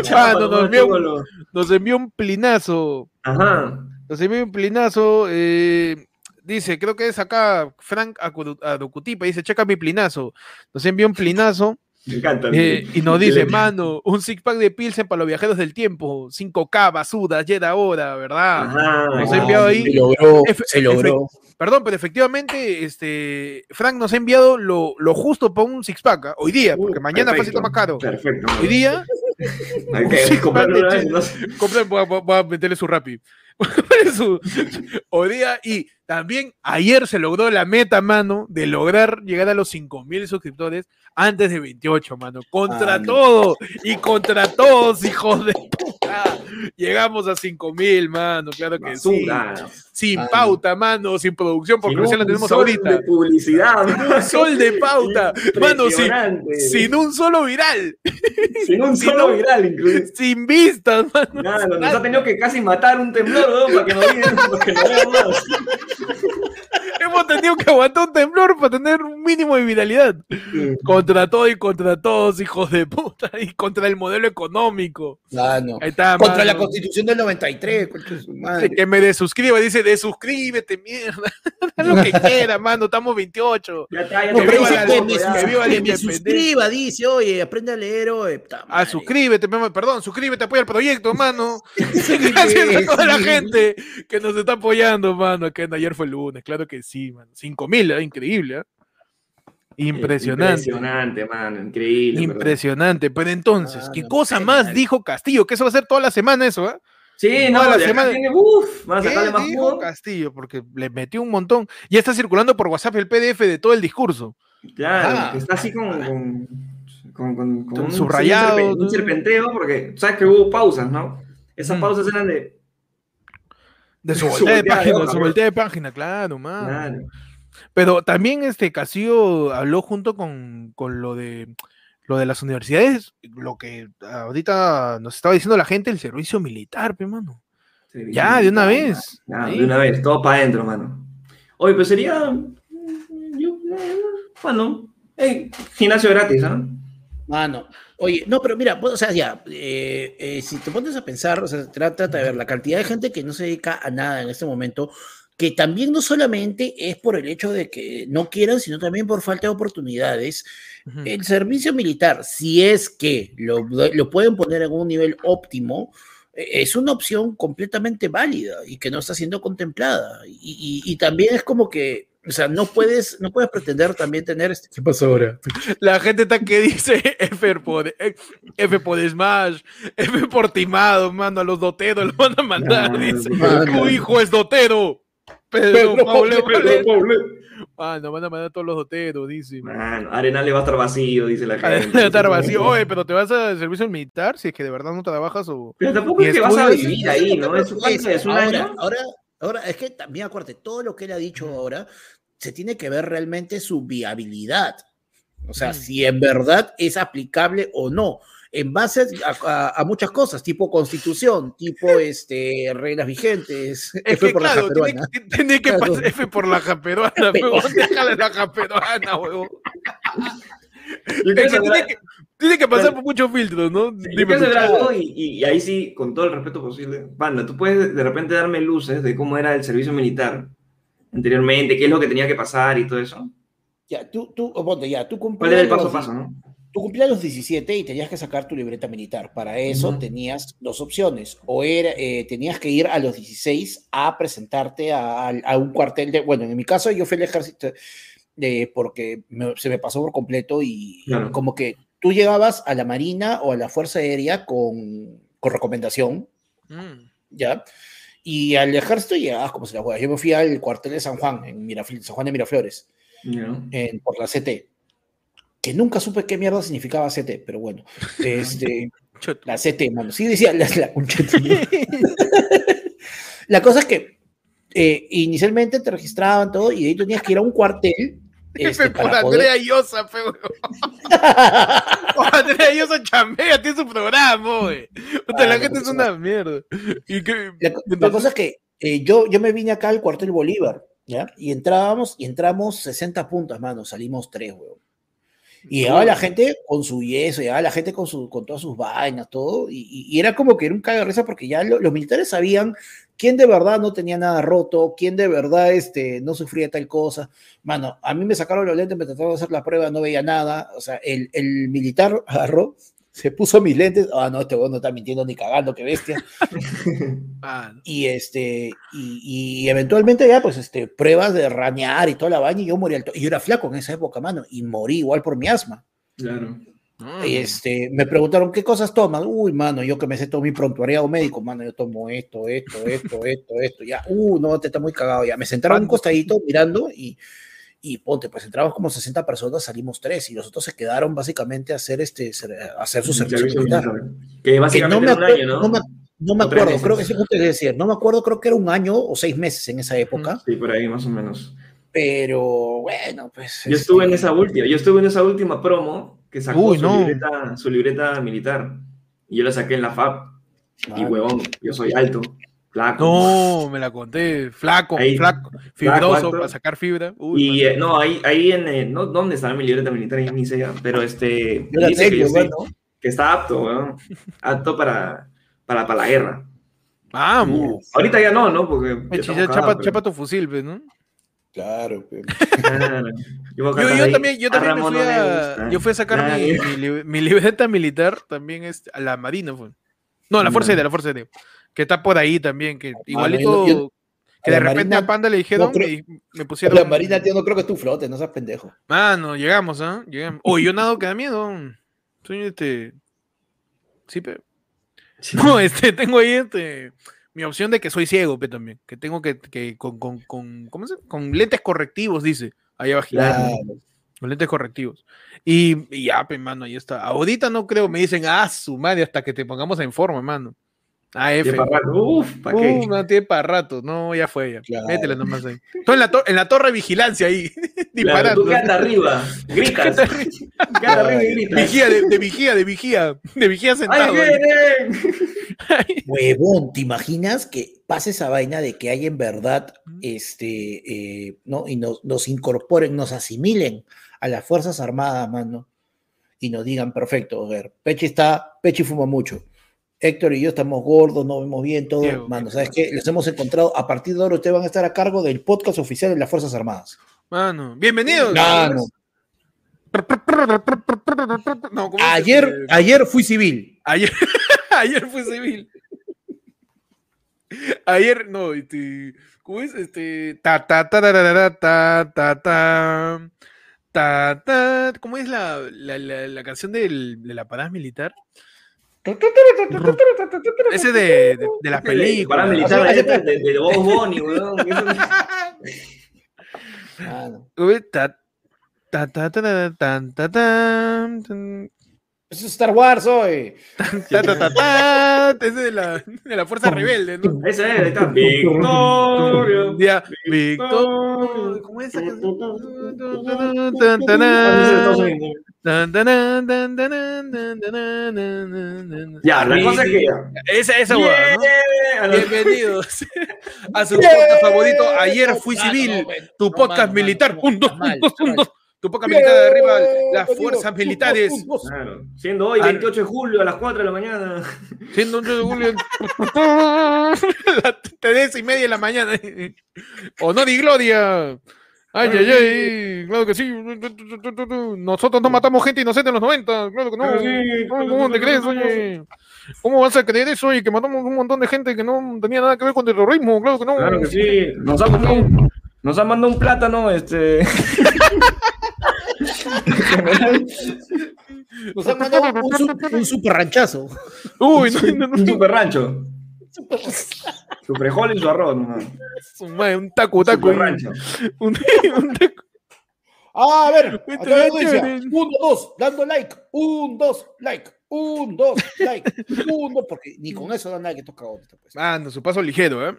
Chapa nos envió-. Nos envió un plinazo. Ajá. Nos envió un plinazo. eh, dice, creo que es acá Frank Aducutipa. Dice, checa mi plinazo. Nos envió un plinazo. Me encanta. eh, y nos dice, mano, un six pack de Pilsen para los viajeros del tiempo. 5K, basuda, ya era hora, ¿verdad? Ajá. Nos ha enviado ahí- Se logró, Efe- se logró. Perdón, pero efectivamente, este, Frank nos ha enviado lo, lo justo para un six pack. ¿ah? Hoy día, porque Uh, mañana perfecto, está más caro. Perfecto. Hoy día, Hay que comprarlo no sé. Compren, voy, a, voy a meterle su rapi. (laughs) Su- día, y también ayer se logró la meta, mano, de lograr llegar a los 5000 suscriptores antes de 28, mano. Contra Ah, todo y contra todos, hijos de puta. Llegamos a 5000, mano, claro que sí. Sin pauta, mano, sin producción, porque Sin recién la tenemos sol ahorita. de publicidad. Un sol de pauta, mano, sin, sin un solo viral, Sin un (laughs) sin solo un- viral, incluso. sin vistas, mano. Nada, nos ha tenido que casi matar un temblor, weón, para que nos digan, para que nos vean más. Hemos tenido que aguantar un temblor para tener un mínimo de viralidad. Contra todo y contra todos, hijos de puta, y contra el modelo económico. Mano. Ahí está, Contra mano. la constitución del 93, concha de su madre. Que me desuscriba, dice desuscríbete, mierda. (laughs) Haz lo que quiera, mano, estamos 28. Ya está, ya No, Que viva dice la- que loco, me, ya. que sus- viva la que me independencia. suscriba, dice, oye, aprende a leer, oye. puta Ah, suscríbete, pe- perdón, suscríbete, apoya el proyecto, mano. (laughs) (laughs) Gracias a toda la gente que nos está apoyando, mano. Que ayer fue el lunes, claro que sí, mano. 5000, ¿eh? increíble, ¿eh? Impresionante. Impresionante, mano, increíble. Impresionante. Pero entonces, Mano, ¿qué cosa más dijo Castillo? Que eso va a ser toda la semana eso, ¿eh? Sí, no, Toda la semana- tiene, uf, van a ¿Qué sacarle más dijo jugo. Castillo? Porque le metió un montón. Ya está circulando por WhatsApp el PDF de todo el discurso. Claro, Ah. está así con, con, con, con- con Con un, subrayado, un serpenteo, porque sabes que hubo pausas, ¿no? Esas Mm. pausas eran de. De su voltea (laughs) de de página, hoja, su voltea de página, claro, man. Claro. Pero también este Castillo habló junto con, con lo de lo de las universidades, lo que ahorita nos estaba diciendo la gente, el servicio militar, pe, mano. Ya, de una vez. Ya, de una vez, todo para adentro, mano. Oye, pues sería. mm, yo, eh, bueno, eh, gimnasio gratis, ¿no? Mano, oye, no, pero mira, o sea, ya, eh, eh, si te pones a pensar, o sea, tra- trata de ver la cantidad de gente que no se dedica a nada en este momento, que también no solamente es por el hecho de que no quieran, sino también por falta de oportunidades. El servicio militar, si es que lo, lo pueden poner en un nivel óptimo, eh, es una opción completamente válida y que no está siendo contemplada. Y, y- y también es como que, o sea, no puedes, no puedes pretender también tener... Este... ¿Qué pasó ahora? La gente está que dice (laughs) F por, F por Smash, F por timado, mano, a los doteros lo van a mandar, Nah, dice. mano. Tu hijo es dotero. Pedro, Pedro Pablo, Pablo, vale. Mano, van a mandar a todos los doteros, dice. Mano, Arenal le va a estar vacío, dice la gente. Debe estar vacío. Oye, pero te vas al servicio militar si es que de verdad no trabajas o. Pero tampoco es que vas a vivir ahí, ¿no? ¿Es, es? ¿Un ahora, año? Ahora, ahora, es que también acuérdate, todo lo que él ha dicho ahora se tiene que ver realmente su viabilidad. O sea, Mm. si en verdad es aplicable o no. En base a, a- a muchas cosas, tipo constitución, tipo (laughs) este, reglas vigentes. (laughs) Es F que por la tiene, tiene que Claro. pasar F por la japeruana, (laughs) huevón, déjale la japeruana, huevón. Tiene, que, tiene que pasar Claro. por muchos filtros, ¿no? Dime, algo y, y- ahí sí, con todo el respeto posible. Panda, tú puedes de repente darme luces de cómo era el servicio militar anteriormente, qué es lo que tenía que pasar y todo eso. Ya, tú, tú, o ponte, ya, tú ¿Cuál cumplías, era el paso a paso, no? tú cumplías los 17 y tenías que sacar tu libreta militar. Para eso Ujú. tenías dos opciones. O era, eh, tenías que ir a los 16 a presentarte a, a- a un cuartel de... Bueno, en mi caso yo fui al ejército eh, porque me- se me pasó por completo y Claro. como que tú llegabas a la Marina o a la Fuerza Aérea con, con recomendación, Mm. ¿ya? Y al ejército llegabas como se la juega. Yo me fui al cuartel de San Juan, en Mirafl- San Juan de Miraflores, Ya. en- por la CT. Que nunca supe qué mierda significaba CT, pero bueno. (laughs) Este, la CT, mano. Sí decía la, la. (laughs) La cosa es que eh, inicialmente te registraban todo y de ahí tú tenías que ir a un cuartel. Este, por para poder- Andrea Llosa, fe, huevón. (laughs) Andrea Llosa chambea, tiene su programa, güey. La Ah, gente es una mierda. Y que, La, cosa es que eh, yo, yo me vine acá al cuartel Bolívar, ¿ya? Y entrábamos, y entramos 60 puntas, mano, salimos 3, weón. Y llegaba la gente con su yeso, llegaba la gente con, su, con todas sus vainas, todo, y, y- y era como que era un cago de risa porque ya lo- los militares sabían quién de verdad no tenía nada roto, quién de verdad este, no sufría tal cosa. Mano, a mí me sacaron los lentes, me trataron de hacer la prueba, no veía nada, o sea, el, el militar agarró, (laughs) se puso mis lentes, ah, no, este weón no está mintiendo ni cagando, qué bestia. (laughs) Ah, Y este, y, y eventualmente ya, pues, este, pruebas de ranear y toda la vaina, y yo morí al Y yo era flaco en esa época, mano, y morí igual por mi asma. Claro. Y este, me preguntaron, ¿qué cosas tomas? Uy, mano, yo que me sé todo mi prontuariado médico, mano, yo tomo esto, esto, esto, (laughs) esto, esto, ya. Uh, no, te está muy cagado ya. Me sentaron un costadito mirando y, y ponte, pues entramos como 60 personas, salimos tres, y los otros se quedaron básicamente a hacer, este, a hacer su servicio militar. Que básicamente que era un acue- año, ¿no? no me- No acuerdo, creo que sí decir, no me acuerdo, creo que era un año o seis meses en esa época, Sí, por ahí más o menos. pero bueno, pues. Yo estuve en este, esa última, yo estuve en esa última promo que sacó Uy, su, no. libreta, su libreta militar. Y yo la saqué en la FAB. Y huevón, yo soy alto, flaco. No, me la conté. Flaco, Ahí, flaco, fibroso para sacar fibra. Uy, Y eh, no, ahí, ahí en, eh, no, ¿dónde está mi libreta militar? Ahí ni sé ya, pero este, Yo dice que, yo estoy- bueno. que está apto, weón, apto para, para, para la guerra. Vamos. Ahorita ya no, ¿no? Porque chapa, pero- chapa tu fusil, pues, ¿no? Claro. (laughs) Claro. Yo, también, yo también me fui a, yo fui a sacar mi, libreta militar también este, a la Marina fue. No, a la Fuerza. Aérea, la Fuerza Aérea. Que está por ahí también, que igualito yo- que de repente Marina a Panda le dijeron no creo- y me pusieron. La Marina, tío, no creo que tú flotes, no seas pendejo. Mano, llegamos, ¿ah? Llegamos. (laughs) Oye, yo nado que da miedo. Soy este. Sí, pero. No, este, tengo ahí este. Mi opción de que soy ciego, pe, también. Que tengo que, que con, con, con, ¿cómo se? con lentes correctivos, dice. Ahí abajo. Claro. Con lentes correctivos. Y, y ya, pe, mano, ahí está. Ahorita no creo, me dicen, ah, su madre, hasta que te pongamos en forma, mano. AF. Ya para rato. Uf, ¿para qué? Uh, no tiene para rato. No, ya fue ya. Claro. Métele nomás ahí. Estoy en la, en la torre de vigilancia ahí. (laughs) Claro, disparando. tú quédate arriba, gritas. quédate arriba y gritas. Vigía, de, de vigía, de vigía, de vigía ¡Ay, sentado. ahí. (laughs) Huevón, ¿te imaginas que pase esa vaina de que hay en verdad, este, eh, ¿no? Y nos, nos incorporen, nos asimilen a las Fuerzas Armadas, mano, y nos digan, perfecto, a ver, Pechi está, Pechi fuma mucho. Héctor y yo estamos gordos, no vemos bien todo. Diego, Mano, ¿sabes qué? Les hemos encontrado. A partir de ahora ustedes van a estar a cargo del podcast oficial de las Fuerzas Armadas. Mano, bienvenidos. Mano, No, ¿cómo es ayer, ayer fui civil. ayer, (laughs) ayer fue civil. Ayer, no, este, ¿cómo es? Este, ta, ta, ta, ta, ta, ta, ta, ta, ta, ta, ¿cómo es la, la, la, la canción del, de la parada militar? Ese de, de, de las películas. militar Hace- de, de, de Bob Bunny, weón. Uy, ta, ta, ta, ta, ta, ta, eso es Star Wars hoy. Es de la, de la, Fuerza Rebelde, ¿no? Esa es, está. Victorio. Ya, Victorio. ¿Cómo esa? Ya, la cosa que. Esa, esa yeah. Bienvenidos a su podcast favorito. Ayer fui civil, tu podcast militar. Un, dos, un. Tu podcast militar de arriba. Las fuerzas militares. Claro. Siendo hoy Al- 28 de julio a las 4 de la mañana. Siendo un 8 de julio. (laughs) (laughs) Las tres y media de la mañana. Honor y gloria. Ay, ay, ay. Claro que sí. Nosotros no matamos gente inocente en los 90. Claro que no. Claro, sí. ¿Cómo, cómo te crees, oye? ¿Cómo vas a creer eso? Y que matamos un montón de gente que no tenía nada que ver con terrorismo. Claro que no. Claro que sí. Nos han mandado un, nos han mandado un plátano, este. (laughs) (laughs) Nos han mandado un, (laughs) su- un super ranchazo. Uy, no, no, no. un super rancho. Su frijol y su arroz. Su Un taco, taco. Super rancho. (laughs) Un, un taco. Ah, a ver, la audiencia. Uno, dos, dando like. Un, dos, like. Un, dos, like. Un, dos, porque ni con eso dan like estos cagones. Pues. Mano, su paso ligero, ¿eh?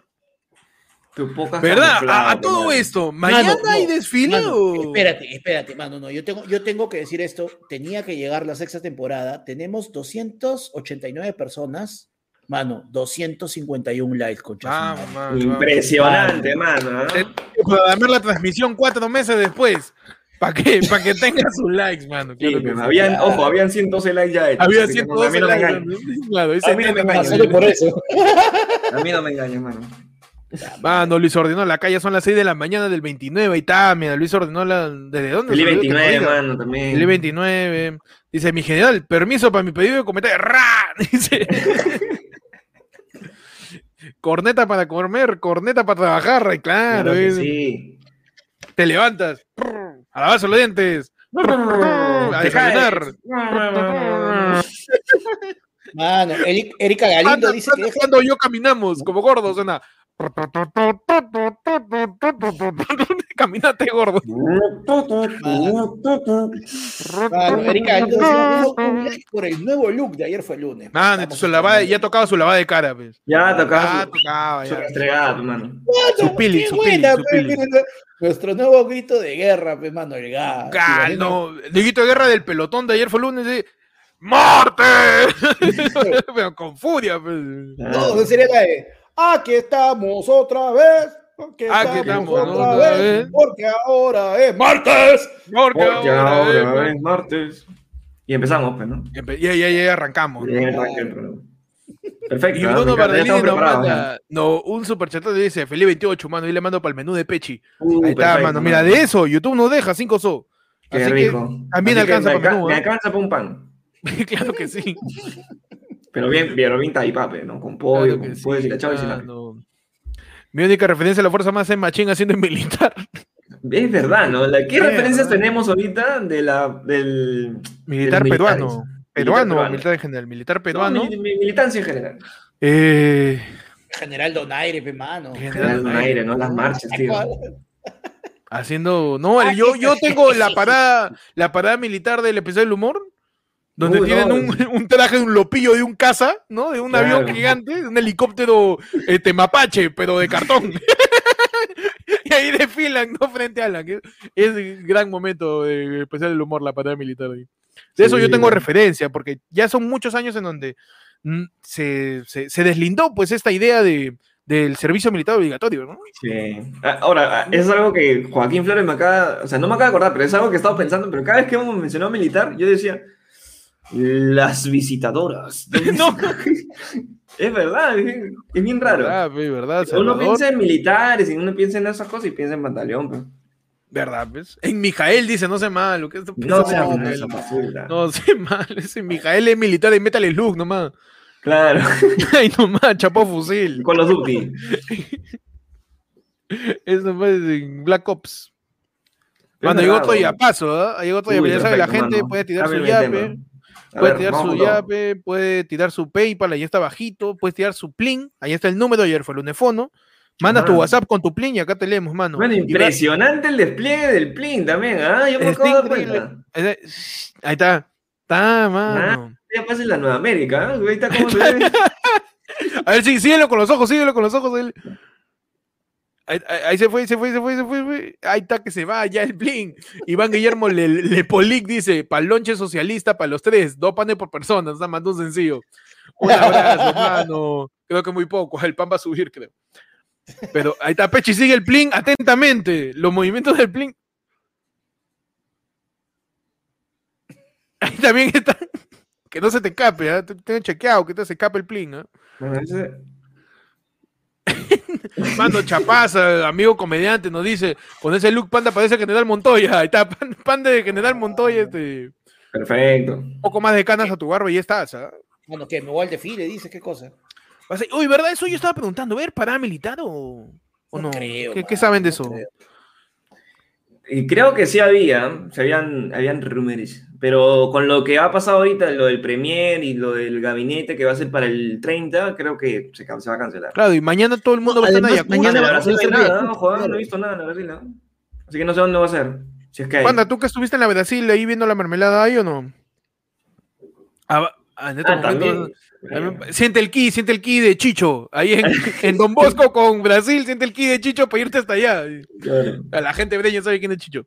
Tu poca ¿Verdad? camuflada, A, a todo mano. esto, ¿mañana Mano, hay no, desfile Mano, o...? espérate, espérate, mano, no, yo tengo, yo tengo que decir esto, tenía que llegar la sexta temporada, tenemos 289 personas, mano, 251 likes, concha. madre. mano. Impresionante, mano. ¿ah? Eh, Programar la transmisión cuatro meses después. ¿Para qué? Para que tenga sus likes, mano. Sí, Claro que mano, habían, ojo, habían 112 likes ya hechos. Había así que no, 112 a mí no me likes. Claro, A mí no me Ah, engañes. eso. A mí no me engañes, mano. Mano, Luis ordenó la calle, son las 6 de la mañana del 29 y está, mira, Luis ordenó la... ¿Desde dónde? Que 29, nos diga. mano, también. Feliz 29. Dice, mi general, permiso para mi pedido de comentario. ¡Ra! Dice. corneta para comer, corneta para trabajar, claro, Claro sí. te levantas, a lavarse los dientes, a desayunar. Mano, Erika Galindo Anda, dice que cuando yo caminamos como gordos, suena. (laughs) Camínate, gordo. Erika, (laughs) like por el nuevo look de ayer fue el lunes. Estamos su lavada- ya tocaba su lavada de cara, pues. Ya tocaba Ah, su, tocaba, su ya. Mano, su pili, su pili, buena, su pe, pili. mira, Nuestro nuevo grito de guerra, pe, mano, el gas. No. El grito de guerra del pelotón de ayer fue el lunes de ¡Marte! (laughs) Pero con furia, pues. No, sería la de aquí estamos otra vez. Aquí Aquí estamos, estamos otra otra vez, vez. Porque ahora es martes. Porque Porque ahora ahora es- es martes. Y empezamos, pues, ¿no? Empe- Ya, ya, ya arrancamos. El programa. Perfecto. Y ¿no? Bardellini estamos nos manda, no, un superchat dice, feliz 28, mano, y le mando para el menú de Pechi. Uh, Ahí está, perfecto, mano, mira, de eso, YouTube nos deja 5 so. Qué Así rico. que también Así que alcanza me, para alca- menú, me ¿eh? alcanza para un pan. (laughs) claro que sí. Pero bien, pero bien taipape, ¿no? Con pollo, claro con sí, pollo deshilachado y mano. Mi única referencia a la fuerza más es Machín haciendo en militar. Es verdad, ¿no? La- ¿Qué Es referencias verdad. tenemos ahorita de la, del... Militar de peruano. Peruano, militar en general. Militar No, peruano. mi- mi- militancia en general. Eh, General Donaire, pe, mano. General Donaire, ¿no? Las marchas, tío. haciendo. No, Ah, yo, sí, yo sí, tengo sí, la sí. parada, la parada militar del episodio del humor. Donde Uy, tienen no. un, (laughs) un traje de un lopillo de un caza, ¿no? De un Claro. avión gigante, de un helicóptero este, mapache, pero de cartón. (laughs) y ahí desfilan, ¿no? Frente a Alan. Es un gran momento de especial del humor, la parada militar. De eso yo Sí, tengo referencia, porque ya son muchos años en donde mm, se, se- se deslindó pues esta idea de, del servicio militar obligatorio, ¿no? Sí. Ah, Ahora, ah, es algo que Joaquín Flores me acaba, o sea, no me acaba de acordar, pero es algo que he estado pensando, pero cada vez que hemos mencionado militar, yo decía, las visitadoras. (laughs) No. Es verdad, es bien, es bien raro. ¿Verdad, Uno piensa en militares y uno piensa en esas cosas y piensa en batallón. Pero... ¿Verdad, pues? En Mijael dice, no sé malo. ¿qué esto No una Mijael? zapazula. No sé mal, (laughs) ese Mijael es militar de Metal Slug nomás. Claro, (laughs) Ay, nomás, chapó fusil. con los Duty. Eso fue en Black Ops. Cuando llegó verdad, todo weón. a paso, ¿ah? Llegó Uy, ya sabe la gente, puede tirar su Cámbiame puede ver, tirar su todo. yape, puede tirar su PayPal, ahí está bajito, puedes tirar su plin, ahí está el número, ayer fue el unefono. Manda tu. WhatsApp con tu plin y acá te leemos, mano. Bueno, impresionante el despliegue del Plin también, ¿ah? Yo me acabo de cuenta. Ahí está. Está, mano. Ya pasa en la Nueva América, ¿ah? Ahí está cómo (laughs) se ve. A ver, sí, síguelo con los ojos, síguelo con los ojos. él. Ahí, ahí- se fue, se fue, se fue, se fue, se fue. Ahí está que se va, ya el blin. Iván Guillermo Le, Lepolic dice, palonche socialista para los tres, dos panes por persona, sea, mandó un sencillo. Un abrazo, (laughs) hermano. Creo que muy poco, el pan va a subir, creo. Pero ahí está, Pechi, sigue el plin atentamente. Los movimientos del plin. Ahí también está. Que no se te escape, ¿ah? Ten chequeado que te se escape el plin, ¿ah? Bueno, ese- (laughs) Mando Chapaza, amigo comediante, nos dice, con ese look panda parece General Montoya. (laughs) Ahí está, pan- panda de General Montoya, este, Perfecto. un poco más de canas a tu barba y ya estás. ¿ah? Bueno, que me voy al desfile, dice, ¿qué cosa? Uy, ¿verdad? Eso yo estaba preguntando, ¿ver paramilitar o, o no? No creo, ¿Qué, qué mano, saben de no eso? creo. Y creo que sí había, se habían, habían rumores, pero con lo que ha pasado ahorita, lo del Premier y lo del gabinete que va a ser para el 30, creo que se, se va a cancelar. Claro, y mañana todo el mundo va a estar en Ayacucho. mañana no nada, de- ojo, ah, no he visto nada en Brasil, ¿no? así que no sé dónde va a ser. Si es que hay. Panda, ¿tú que estuviste en la Brasil ahí viendo la mermelada ahí o no? Ah, ah, en estos Ah, también. momentos- también- Siente el ki, siente el ki de Chicho. Ahí en, (laughs) en Don Bosco con Brasil, siente el ki de Chicho para irte hasta allá. Claro. A la gente breña sabe quién es Chicho.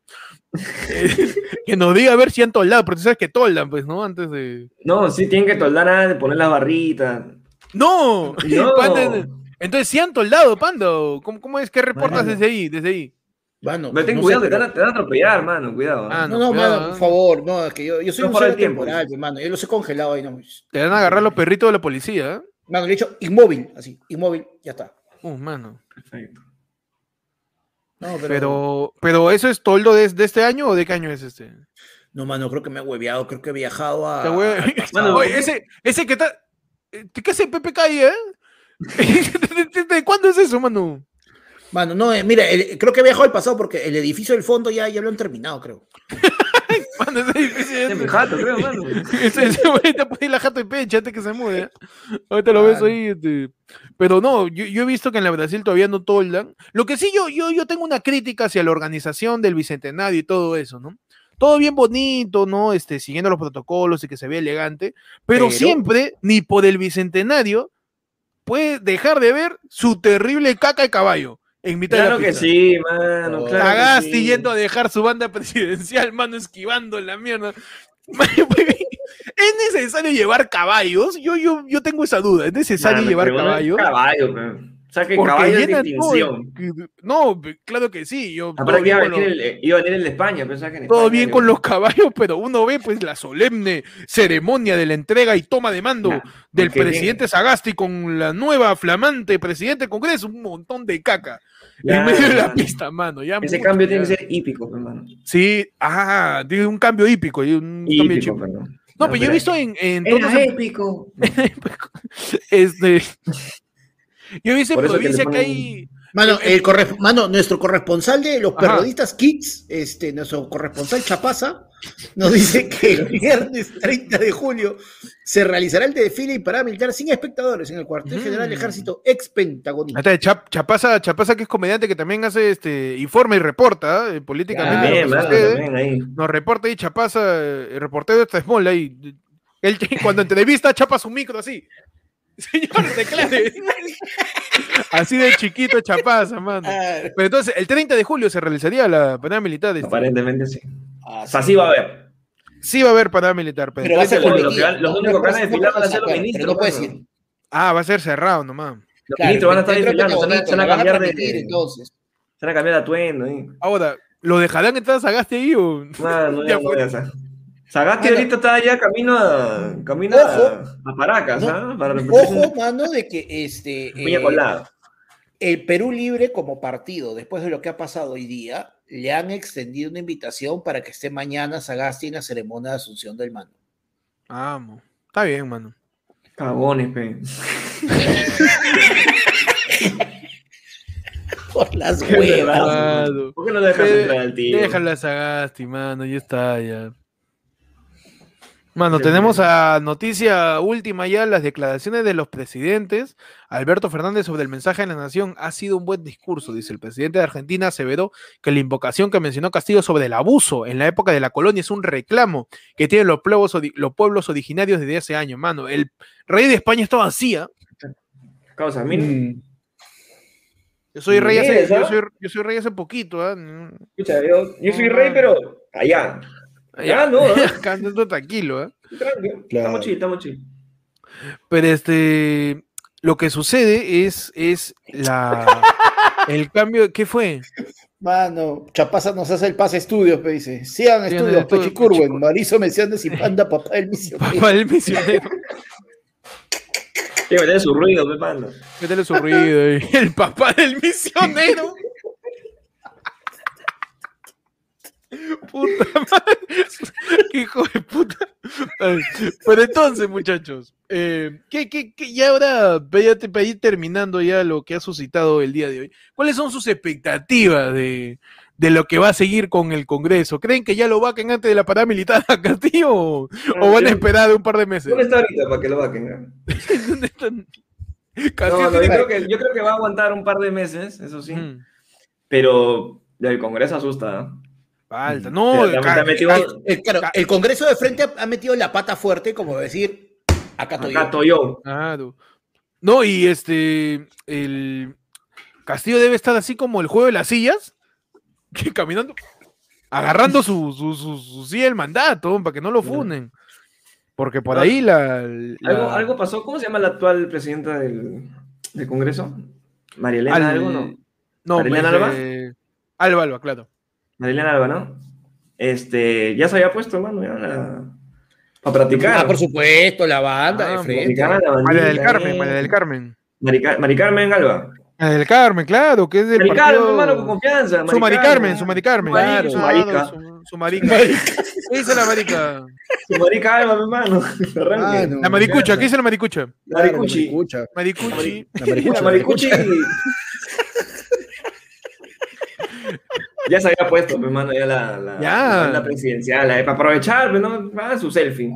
Eh, que nos diga a ver si han toldado, porque tú sabes que toldan, pues, ¿no? Antes de. No, sí, tienen que toldar nada de poner las barritas. ¡No! No. Entonces, ¿sí han toldado, Pando? ¿Cómo, cómo es? ¿Qué reportas Mano. desde ahí? Desde ahí. Mano, Pero ten no cuidado, sé, que te van, a, te van a atropellar, mano, cuidado. Ah, ¿ah? No, no, cuidado, mano, por favor, no, es que yo, yo soy No un tiempo. temporal, pe, mano, yo los he congelado ahí, no. Te van a agarrar los perritos de la policía. ¿eh? Mano, le he dicho inmóvil, así, inmóvil, ya está. Uh, mano. Perfecto. No, pero, Pero, pero ¿eso es toldo de, de este año o de qué año es este? no, mano, creo que me he hueveado, creo que he viajado a. (laughs) Oye, ese, ese que está. eh, ¿Qué hace PPK ahí, eh? (laughs) ¿De- de- de cuándo es eso, mano? Mano, no, eh, mira, el- creo que he viajado al pasado porque el edificio del fondo ya, ya lo han terminado, creo. (laughs) Mano. Ese edificio Es mi jato, creo, mano. (laughs) ese, ese güey te puede ir la jato de pecha antes que se mude. ¿eh? Ahorita lo ves ahí. este. Pero no, yo, yo he visto que en la Brasil todavía no toldan. Lo que sí, yo, yo, yo tengo una crítica hacia la organización del bicentenario y todo eso, ¿no? Todo bien bonito, ¿no? Este, siguiendo los protocolos y que se vea elegante, pero, Pero- siempre, ni por el bicentenario, puede dejar de ver su terrible caca de caballo en mitad Claro de la que pista. sí, mano. Oh. Claro Sagasti sí. yendo a dejar su banda presidencial, mano, esquivando la mierda. (laughs) ¿Es necesario llevar caballos? Yo, yo, yo tengo esa duda. ¿Es necesario Mano, llevar caballos? Caballo, pero. O sea, que Porque caballo es llenan todo el- distinción. No, claro que sí. Yo, Aparte que bien, iba a con, venir los, el, eh, iba a venir el de España, pensaba que en todo España bien con los caballos, pero uno ve pues la solemne ceremonia de la entrega y toma de mando Nah, del bien- presidente Sagasti con la nueva flamante presidente del Congreso, un montón de caca Ya, en medio de la pista, mano. Ya Ese mucho, cambio tiene ya. que ser hípico, hermano. Sí, ah, tiene un cambio hípico. y Un cambio Hípico, chico. perdón. No, pero (laughs) (laughs) yo he visto en, en Era épico. este, yo he visto en que provincia que, ponen- hay. Mano, el corre- mano, nuestro corresponsal de los periodistas Kids, este, nuestro corresponsal Chapaza, nos dice que el viernes 30 de julio se realizará el desfile y parada militar sin espectadores en el cuartel Mm. general del ejército ex pentagonista. Chap- Chapaza, Chapaza, que es comediante que también hace este informa y reporta eh, políticamente. Mano, sucede. también ahí. Nos reporta ahí Chapaza, eh, el reportero está small ahí. Él (laughs) cuando entrevista chapa su micro así. (laughs) Señor, declare. así de chiquito Chapaza, mano. Ah, Pero entonces, el 30 de julio se realizaría la parada militar. de este- Aparentemente sí. ah, O sea, sí va a haber. Sí va a haber parada militar, pero, Pero va a ser Los- los permitida. que van- los No únicos que van a desfilar no van a ser los ministros, no puedes mano. ir. Ah, va a ser cerrado nomás. Los Claro, ministros van a estar desfilando, se van a- van cambiar de. entonces. Se van a cambiar de atuendo. ahí. Ahora, ¿lo dejarán entrar a Sagasti ahí o...? Mano, Ya ya no Sagasti Mano. ahorita está ya camino a, camino Ojo. a, a Paracas, No. ¿ah? Para Ojo, mano, de que este, eh, el Perú Libre como partido, después de lo que ha pasado hoy día, le han extendido una invitación para que esté mañana Sagasti en la ceremonia de asunción del mando. Vamos. Está bien, mano. Cagones, pe. (laughs) Por las huevas. Mano. ¿Por qué no dejas entrar al tío? Déjala a Sagasti, mano, ya está, ya. Mano, tenemos a noticia última ya, las declaraciones de los presidentes. Alberto Fernández sobre el mensaje de la nación ha sido un buen discurso, dice el presidente de Argentina, aseveró que la invocación que mencionó Castillo sobre el abuso en la época de la colonia es un reclamo que tienen los pueblos, los pueblos originarios desde hace años, mano. El rey de España está vacía. Causa. Mm. Yo soy rey hace, yo soy, yo soy rey hace poquito, ¿ah? Mm. Escucha, yo, yo soy rey, mano. pero allá. Ya, no, (laughs) ¿eh? Acá ando tranquilo, ¿ah? Tranquilo. Claro. Estamos chill, estamos chill. Pero este, lo que sucede es, es la, (laughs) el cambio, ¿qué fue? Mano, Chapaza nos hace el pase estudios, pe, dice. Sigan Sigan estudios, Pechicurwen. Mariso Mesianes y Panda, papá del misionero. Papá del misionero. Que su ruido, pe, panda. Métele su ruido. El papá del misionero. (laughs) Puta (laughs) madre. Hijo de puta. Pero entonces, muchachos, eh, ¿qué, qué, qué- y ahora, ya te- para ir terminando ya lo que ha suscitado el día de hoy, ¿cuáles son sus expectativas de, de lo que va a seguir con el Congreso? ¿Creen que ya lo vaquen antes de la parada militar (laughs) a Castillo o, o van a esperar un par de meses? ¿Dónde está ahorita para que lo vaquen? No, (laughs) ¿Dónde están? Castillo no, yo, tiene- creo que, yo creo que va a aguantar un par de meses, eso sí. Mm. Pero el Congreso asusta. ¿eh? Falta. No, ha metido- El, el- claro, el Congreso de frente ha, ha metido la pata fuerte, como decir, acá estoy Acá yo. estoy yo. Claro. No, y este, el Castillo debe estar así como el juego de las sillas, (laughs) que caminando, agarrando su, su, su, su silla del mandato, para que no lo funen. Porque por No, ahí la... la- ¿Algo, algo pasó? ¿Cómo se llama la actual presidenta del, del Congreso? María Elena, al- algo, ¿no? No, ¿Marilena pues, Alba? eh, Alba, Alba, claro. María Elena Alba, ¿no? Este, ya se había puesto, mano, ya la- para practicar. Ah, por supuesto, la banda Ah, de frente. La María del Carmen, eh. María del Carmen. Mari, Car- Mari Carmen Alba. María del Carmen, claro, que es del Mari Carmen, hermano, con confianza. Su Mari Carmen, su Mari Carmen. Claro, su marica. Su, su marica. ¿Qué dice la marica? Su marica Alba, mi hermano. (laughs) Ah, no. La maricucha, ¿qué dice la maricucha? La Maricuchi. Escucha. Maricuchi. La maricucha. La Maricuchi. (laughs) Ya se había puesto, mi mano, ya la, la, Ya. la presidencial, eh, para aprovechar, pues, ¿no? Ah, su selfie.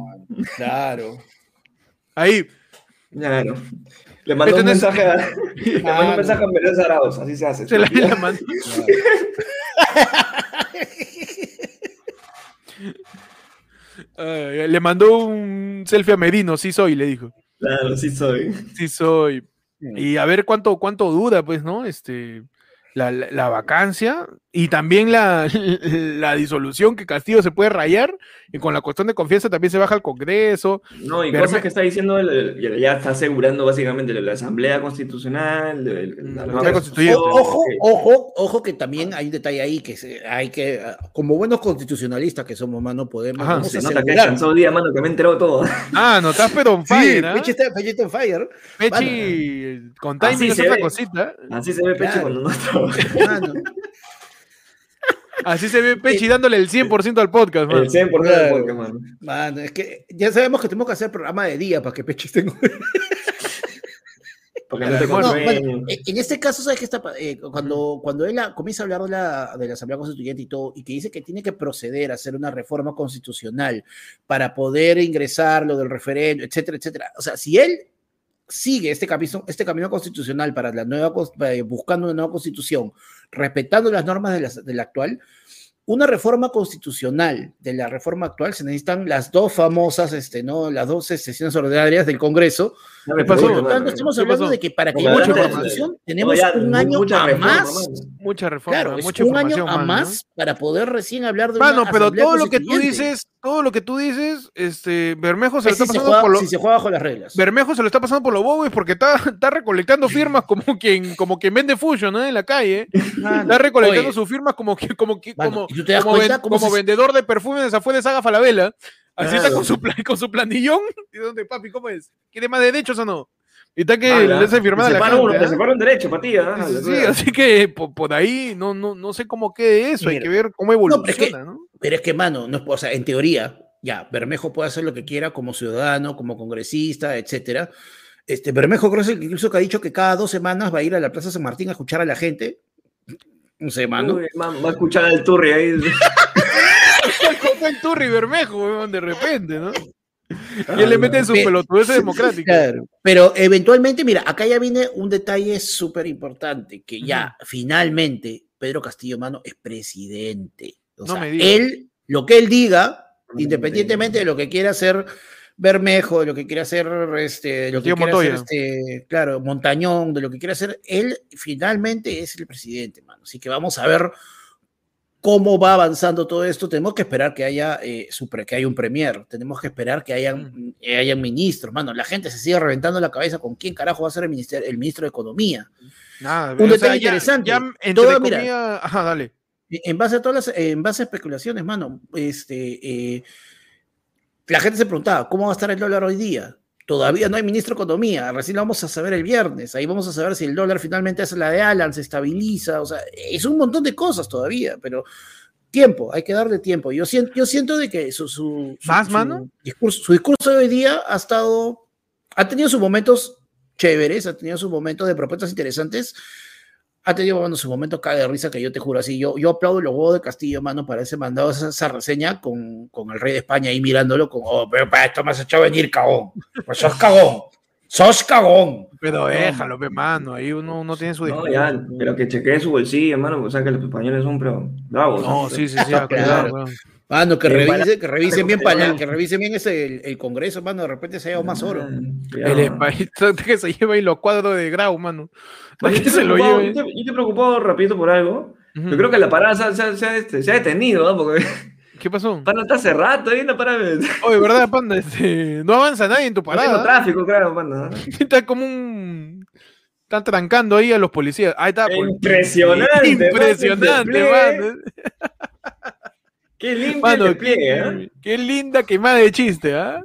Claro. Ahí. Claro. Le mandó un mensaje a, le mandó un mensaje a Mercedes Arauz, así se hace. Se la, la mandó. Ay, le mandó un selfie a Merino, sí soy, le dijo. Claro, sí soy. Sí soy. Y a ver cuánto, cuánto dura, pues, ¿no? Este, la, la- la vacancia y también la, (laughs) la disolución que Castillo se puede rayar y con la cuestión de confianza también se baja al Congreso. No, y Verme- cosas que está diciendo, el- el- ya- está asegurando básicamente la Asamblea Constitucional, el- el- La Asamblea Constituyente. O- Ojo, ojo, ojo que también hay un detalle ahí que se- hay que, como buenos constitucionalistas que somos, mano, podemos Ajá, Se nota que día, mano, que me he enterado todo. Ah, no estás pero on Sí, fire, ¿ah? Pechi está, Pechi está on fire. Pechi, con Así timing es se otra ve. cosita. Así se ve Peche Claro. cuando no trabaja. Mano. Así se ve Pechi dándole el 100% al podcast, mano. El 100% del Claro. podcast, mano. Mano, es que ya sabemos que tenemos que hacer programa de día para que Pechi esté. Porque no No, bueno, eh, en este caso, ¿sabes qué está? eh, cuando, cuando él comienza a hablar de la, de la Asamblea Constituyente y todo, y que dice que tiene que proceder a hacer una reforma constitucional para poder ingresar lo del referendo, etcétera, etcétera. O sea, si él sigue este camino, este camino constitucional para la nueva, eh, buscando una nueva constitución, respetando las normas de la, de la actual, una reforma constitucional de la reforma actual se necesitan las dos famosas, este, ¿no? Las dos sesiones ordinarias del Congreso, No me ¿Qué pasó? por lo preguntes, tanto, mano. estamos ¿Qué hablando de que para que Mucha haya una información. constitución tenemos ya, un año mucha a reforma, más. Mucha reforma, Claro, es mucha un año a ¿no? más para poder recién hablar de Mano, una pero todo lo que tú dices, todo lo que tú dices, este, Bermejo se lo si está se, pasando juega, por lo, si se juega bajo las reglas. Bermejo se lo está pasando por los bobos porque está, está recolectando firmas como quien, como quien vende Fusion, ¿no? En la calle. Mano, Está recolectando oye, sus firmas como que, como que, Mano, como, ¿y tú te das como, cuenta ven- cómo como se- vendedor de perfumes afuera de Saga Falabella. Así está con su, plan- con su planillón. (laughs) ¿Y dónde, papi? ¿Cómo es? ¿Quiere más derechos o no? Y está que Ah, le hace te firmar a la separa uno, gente. te ¿ah? separa un derecho para ti, ¿ah? Sí, sí, sí, así que por, por ahí no, no, no sé cómo quede eso, hay que ver cómo pero es que- evoluciona, ¿no? Pero es que, mano, no, es- o sea, en teoría, ya, Bermejo puede hacer lo que quiera como ciudadano, como congresista, etcétera. Este, Bermejo creo que incluso que ha dicho que cada dos semanas va a ir a la Plaza San Martín a escuchar a la gente. No sé, mano. Uy, man, va a escuchar al Turri ahí. (laughs) Como el Turri Bermejo, weón, de repente, ¿no? Y él le mete en su Pe- pelotudeces democráticas. Claro. Pero eventualmente, mira, acá ya viene un detalle súper importante, que ya finalmente Pedro Castillo Mano es presidente. O No sea, me digas. él, lo que él diga, No independientemente de lo que quiera hacer Bermejo, de lo que quiera hacer, este, de lo que quiera hacer, este, claro, Montañón, de lo que quiera hacer, él finalmente es el presidente, mano. Así que vamos a ver cómo va avanzando todo esto. Tenemos que esperar que haya, eh, que haya un premier, tenemos que esperar que hayan, eh, hayan ministros, mano. La gente se sigue reventando la cabeza con quién carajo va a ser el, ministerio, el ministro de Economía. Nada, Un detalle interesante. Todo, mira. comillas- ajá, dale. En base a todas las, en base a especulaciones, mano, este, eh, la gente se preguntaba, ¿cómo va a estar el dólar hoy día? Todavía no hay ministro de Economía, recién lo vamos a saber el viernes, ahí vamos a saber si el dólar finalmente hace la de Alan, se estabiliza, o sea, es un montón de cosas todavía, pero tiempo, hay que darle tiempo. Yo siento, yo siento de que su, su, su- ¿Más, su mano? discurso, su discurso de hoy día ha estado, ha tenido sus momentos chéveres, ha tenido sus momentos de propuestas interesantes, ha tenido bueno, sus momentos cae de risa que yo te juro así. Yo, yo aplaudo los huevos de Castillo, mano, para ese mandado esa, esa reseña con, con el rey de España ahí mirándolo con, oh, pero para esto me has hecho venir, cagón. Pues sos cagón. Sos cagón. Pero déjalo, pe, mano, ahí uno, uno tiene su No, ya, pero que chequee su bolsillo, hermano, o sea que los españoles son pero bravos. No, sí, sí, sí, (laughs) Claro. Mano, que Bien, revise, que revisen bien para- para que revisen bien ese el, el Congreso, mano, de repente se ha llevado más oro. El español (laughs) que se lleva ahí los cuadros de Grau, mano. Oye, yo, se te lo lleve. yo te- yo te preocupado rapidito por algo. Ujú. Yo creo que la parada se, ha- se se este, se ha detenido, ¿no? Porque (laughs) ¿Qué pasó? (laughs) pana está hace rato ahí, la parada. Oye, ¿verdad, panda? Este, no avanza nadie en tu No parada. tráfico, claro, pana. Está como un. Están trancando ahí a los policías. Ahí está. Impresionante, Impresionante, mano. Qué limpio Mano, el despliegue, qué, ¿eh? qué linda quemada de chiste, ¿ah?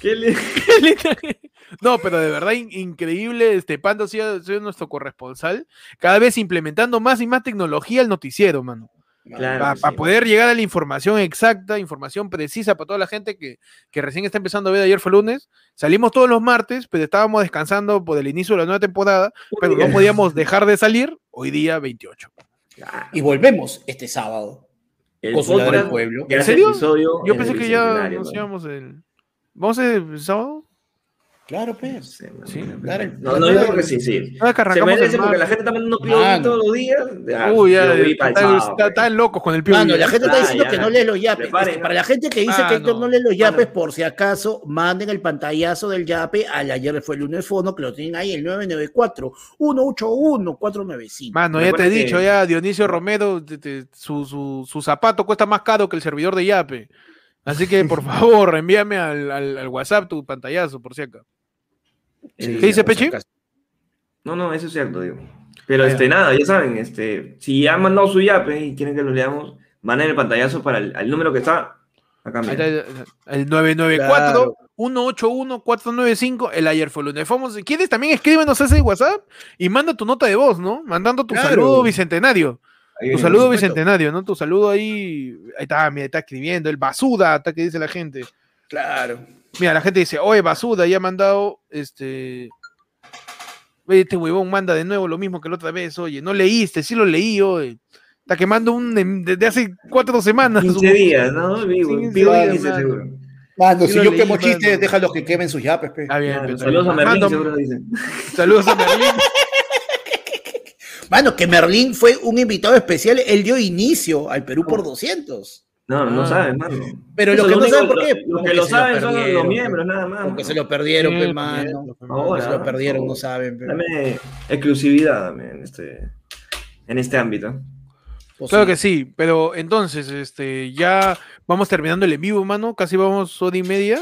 Qué li- (laughs) Qué linda que- No, pero de verdad in- increíble. Este Pando ha sido, nuestro corresponsal. Cada vez implementando más y más tecnología al noticiero, mano. Claro, Para sí. poder llegar a la información exacta, información precisa para toda la gente que, que recién está empezando a ver. Ayer fue lunes. Salimos todos los martes, pero estábamos descansando por el inicio de la nueva temporada, pero no podíamos dejar de salir hoy día 28. Claro. Y volvemos este sábado. El Consolador del pueblo. ¿En serio? episodio Yo en pensé que ya nos íbamos el. ¿Vamos el sábado? Claro, No pues. sé. Sí, claro. No, no, yo creo que sí, sí. Ah, que Se merece porque la gente también no pide Mano. todos los días. Ya, Uy, ya, está- está- están locos con el. Mano, la gente está Ah, diciendo ya. que no lee los yapes. Este, ¿no? para la gente que dice Ah, que Héctor no. no lee los yapes, por si acaso, manden el pantallazo del yape al ayer fue el lunes de fono, que lo tienen ahí, el 994-181-495. Mano, ya te he que- dicho, ya Dionisio Romero, te- te- su, su, su zapato cuesta más caro que el servidor de Yape. Así que, por (laughs) favor, envíame al, al- al WhatsApp tu pantallazo, por si acaso. Sí, ¿Qué dice Pechi? No, no, eso es cierto, digo. Pero este, nada, ya saben, este, si han mandado su yape y quieren que lo leamos, manden el pantallazo para el, al número que está acá. Está, el 994-181-495, el ayer fue lunes. Famoso. ¿Quieres? También escríbenos ese WhatsApp y manda tu nota de voz, ¿no? Mandando tu Claro. saludo bicentenario. Ahí Tu saludo bicentenario, ¿no? Tu saludo ahí. Ahí está, mira, está escribiendo. El basuda, está que dice la gente. Claro. Mira, la gente dice, oye, Basuda, ya ha mandado, este... Este huevón manda de nuevo lo mismo que la otra vez, oye, no leíste, sí lo leí, oye. Está quemando un desde hace cuatro semanas. 15 días, ¿no? Vivo, 15 vivo días, 15 mano. seguro. Mano, Sí si yo leí, quemo chistes, déjalos que quemen sus yapes, pe. Está bien, Claro, saludos a Merlín, Mando- seguro dicen. Saludos a Merlín. (laughs) Mano, que Merlín fue un invitado especial, él dio inicio al Perú por 200. No, no Ah. saben, mano. Pero Eso los que no único- saben por qué, Los, que lo saben son los miembros, nada más. Porque se lo perdieron, pe, lo mano. Ahora, se lo perdieron, no saben. pe. Dame exclusividad dame, en este, en este ámbito. Pues Claro sí. que sí, pero entonces, este, ya vamos terminando el en vivo, mano, casi vamos hora y media.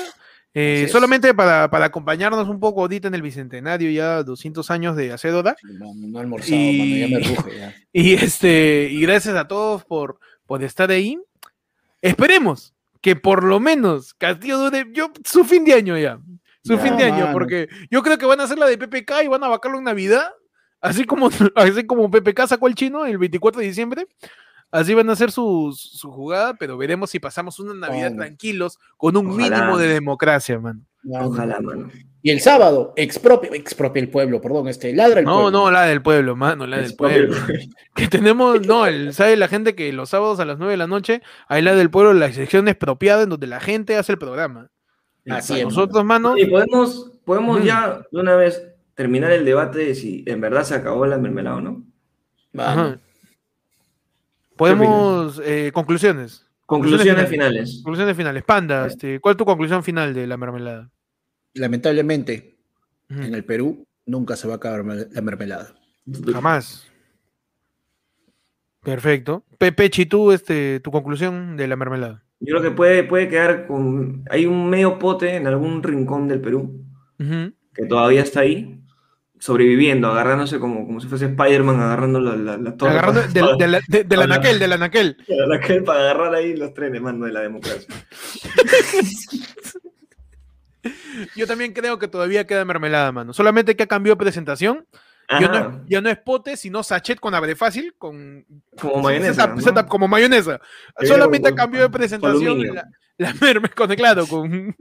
Eh, solamente para, para acompañarnos un poco ahorita en el Bicentenario, ya 200 años de Hacedora. Mano, no he almorzado, Y- mano, ya me ruge. Ya. (laughs) Y este, y gracias a todos por, por estar ahí. Esperemos que por lo menos Castillo dure yo, su fin de año ya. Su Ya, fin de año, mano. porque yo creo que van a hacer la de PPK y van a vacarlo en Navidad. Así como, (laughs) así como PPK sacó el chino el 24 de diciembre. Así van a hacer su, su jugada, pero veremos si pasamos una Navidad Mano. tranquilos con un Ojalá. mínimo de democracia, man. Ojalá, mano. Y el sábado, expropia, expropia el pueblo, perdón, este, ladra el No, pueblo. no, la del pueblo, mano, la del pueblo. (laughs) Que tenemos, no, el, sabe la gente que los sábados a las 9 de la noche, hay la del pueblo, la sección expropiada en donde la gente hace el programa. Así es. Nosotros, mano, Y podemos, podemos ya de una vez terminar el debate de si en verdad se acabó la mermelada o no. Ajá. podemos, eh, conclusiones. Conclusiones finales. Conclusiones finales. Panda, este, ¿cuál es tu conclusión final de la mermelada? Lamentablemente, en el Perú nunca se va a acabar la mermelada. Jamás. Perfecto. Pepe, ¿y tú, este, tu conclusión de la mermelada? Yo creo que puede, puede quedar con. Hay un medio pote en algún rincón del Perú que todavía está ahí, sobreviviendo, agarrándose como, como si fuese Spider-Man agarrando la, la, la torre. Agarrando para- del, del, del- del para- anaquel, del anaquel. la que- (laughs) para agarrar ahí los trenes, mano, de la democracia. (laughs) Yo también creo que todavía queda mermelada, mano. Solamente que ha cambiado de presentación. Ya no, ya no es pote, sino sachet con abre fácil, con como mayonesa. setup- ¿no? setup como mayonesa. Solamente con- cambió de presentación la, la merme, (laughs) con, claro, con,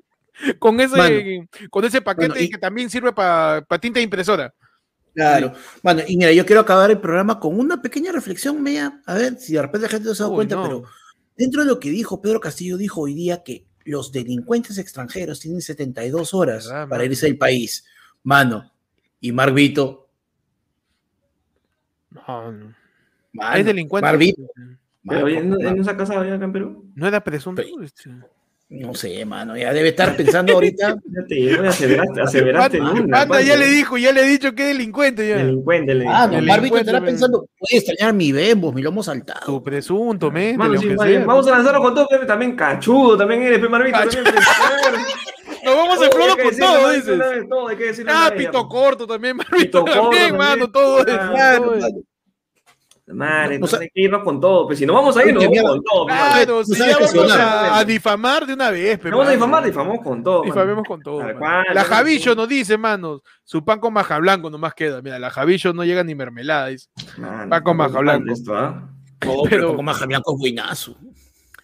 con ese, Mano. con ese paquete Bueno, y- que también sirve para tinta de impresora. Claro. Bueno, y mira, yo quiero acabar el programa con una pequeña reflexión media, a ver si de repente la gente no se da Uy, cuenta, no. pero dentro de lo que dijo Pedro Castillo, dijo hoy día que los delincuentes extranjeros tienen 72 horas ¿Verdad, para irse del país. Mano, y Marvito, No, no. mano, es delincuente. Marvito, Pero mano, ¿él no, mano, él no se ha casado ya acá en Perú. No era presunto. No sé, mano, ya debe estar pensando ahorita. (laughs) Ya te llegó, ya aseveraste, aseveraste Panda, ya le dijo, ya le he dicho que es delincuente ya. Delincuente, Ah, no. Marvito estará pensando, puede extrañar mi bembos, mi lomo Tu saltado. presunto, sí, que vaya, sea. vamos a lanzarlo con todo, Pepe, también cachudo, también eres, Marvito. También. (laughs) Nos vamos a explotar que con decirlo todo, dices. todo, hay que decirlo Ah, (laughs) pito corto también, Marvito también, también. mano, todo eso. Claro, todo eso. mano. Madre, No, no no, hay que irnos con todo, pues si no vamos a ir, nos Oye, vamos mierda. con todo. pues, Claro, si ya vamos a, a difamar de una vez, pero. vamos a difamar, difamamos con todo. mano. Difamemos con todo. Cual, la Javillo nos dice, manos, su pan con maja blanco nomás queda. Mira, la Javillo no llega ni mermelada. dice. Mano, Va con maja blanco. Esto, ¿ah? No, Pero- pero con más blanco es buenazo.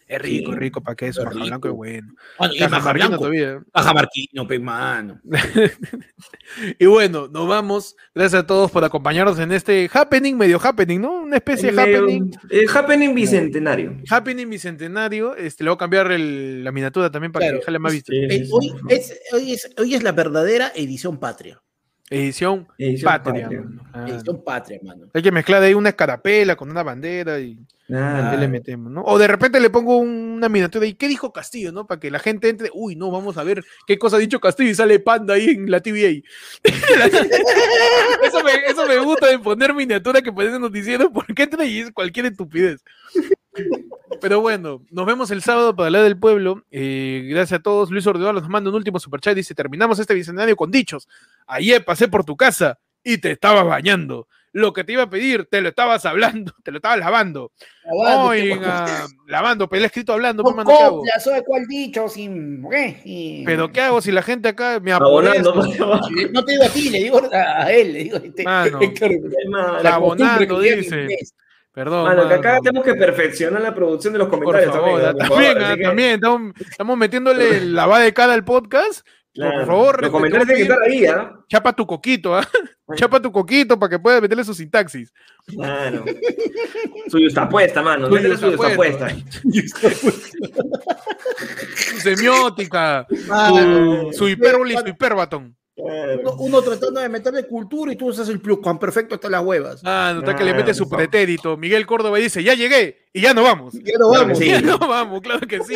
Es rico, Sí. es rico, ¿para qué eso? Es Maja blanco es bueno. Mano, y Caja Maja Marquino Blanco. todavía. Baja Marquino, pe, mano. (laughs) Y bueno, nos vamos. Gracias a todos por acompañarnos en este happening, medio happening, ¿no? Una especie de Medio- happening. eh, happening bicentenario. Happening bicentenario. Este, le voy a cambiar el- la miniatura también para Claro. que jale más visto. Sí, Eh, sí. hoy, es, hoy, es, hoy es la verdadera edición patria. Edición Edición patria. patria. mano. Ah, Edición patria, mano. Hay que mezclar ahí una escarapela con una bandera y. ¿qué le metemos, ¿no? O de repente le pongo una miniatura y ¿qué dijo Castillo, no? Para que la gente entre, uy, no, vamos a ver qué cosa ha dicho Castillo y sale Panda ahí en la TVA. (laughs) eso, me, eso me gusta de poner miniatura que parece noticiero porque entra y es cualquier estupidez. Pero bueno, nos vemos el sábado para hablar del pueblo. Eh, gracias a todos. Luis Ordeval nos manda un último superchat. Dice: Terminamos este bicentenario con dichos. Ayer pasé por tu casa y te estabas bañando. Lo que te iba a pedir, te lo estabas hablando, (laughs) te lo estabas lavando. Oiga, lavando, pero él ha escrito hablando, pues, mano, ¿qué hago? copla, ¿sabe cuál dicho? Sin, ¿qué? Y- Pero ¿qué hago si la gente acá me Abonando. apoya? (laughs) No te digo a ti, le digo a él. Le digo, este, Mano. La abonando, dice. Perdón. Mano, que acá tenemos que perfeccionar la producción de los Por comentarios favor, también. favor, que, también, estamos, estamos metiéndole la va de cara al podcast. Claro, por favor, los comentarios tienen que estar ahí, ¿ah? Chapa tu coquito, ¿ah? Chapa tu coquito para que pueda meterle su sintaxis. Claro. Suyo está puesta, mano. Suyo está suyo está puesta. Su semiótica, Mano. su, su hipérbole y su hiperbatón. Uno, tratando de meterle cultura y tú usas el pluscuamperfecto hasta las huevas. Ah, no está que le mete su pretérito. Miguel Córdoba dice, ya llegué y ya no vamos. Ya no vamos. sí. Ya no vamos, claro que sí.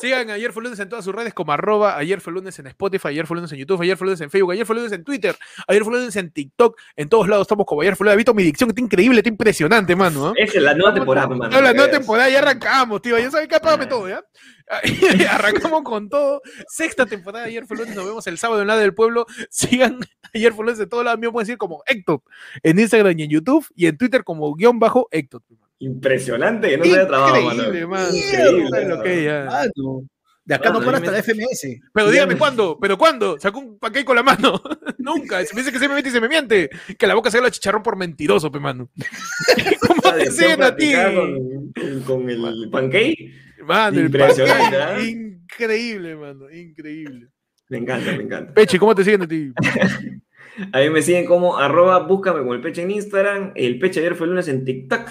Sigan Ayer fue lunes en todas sus redes como arroba, ayer fue lunes en Spotify, ayer fue lunes en YouTube, ayer fue lunes en Facebook, ayer fue lunes en Twitter, ayer fue lunes en TikTok, en todos lados estamos como ayer fue lunes. ¿Has visto mi dicción? Está increíble, está impresionante, mano. Esa es la nueva temporada, mano. No, la nueva que temporada ya arrancamos, tío. Ya sabes que apágame todo, ¿ya? (laughs) arrancamos con todo. Sexta temporada de Ayer fue lunes. Nos vemos el sábado en la del pueblo. Sigan Ayer fue lunes de todos lados. Mío pueden decir como Héctor en Instagram y en YouTube y en Twitter como guion bajo Héctor. Impresionante que no se haya trabajado, mano. Increíble, mano. Increíble. Mano. De acá Mano, no para hasta me- la FMS. Pero dígame cuándo, pero cuándo. Sacó un paquete con la mano. (laughs) Nunca. Se me dice que se me miente y se me miente. Que la boca se la chicharrón por mentiroso, pe mano. (laughs) ¿Cómo te siguen a ti? Con, el pancake. Mano, el Impresionante, ¿ah? Increíble, mano. Increíble. Me encanta, me encanta. Pechi, ¿cómo te siguen a ti? (laughs) A mí me siguen como arroba, búscame con el peche en Instagram, el peche ayer fue el lunes en TikTok,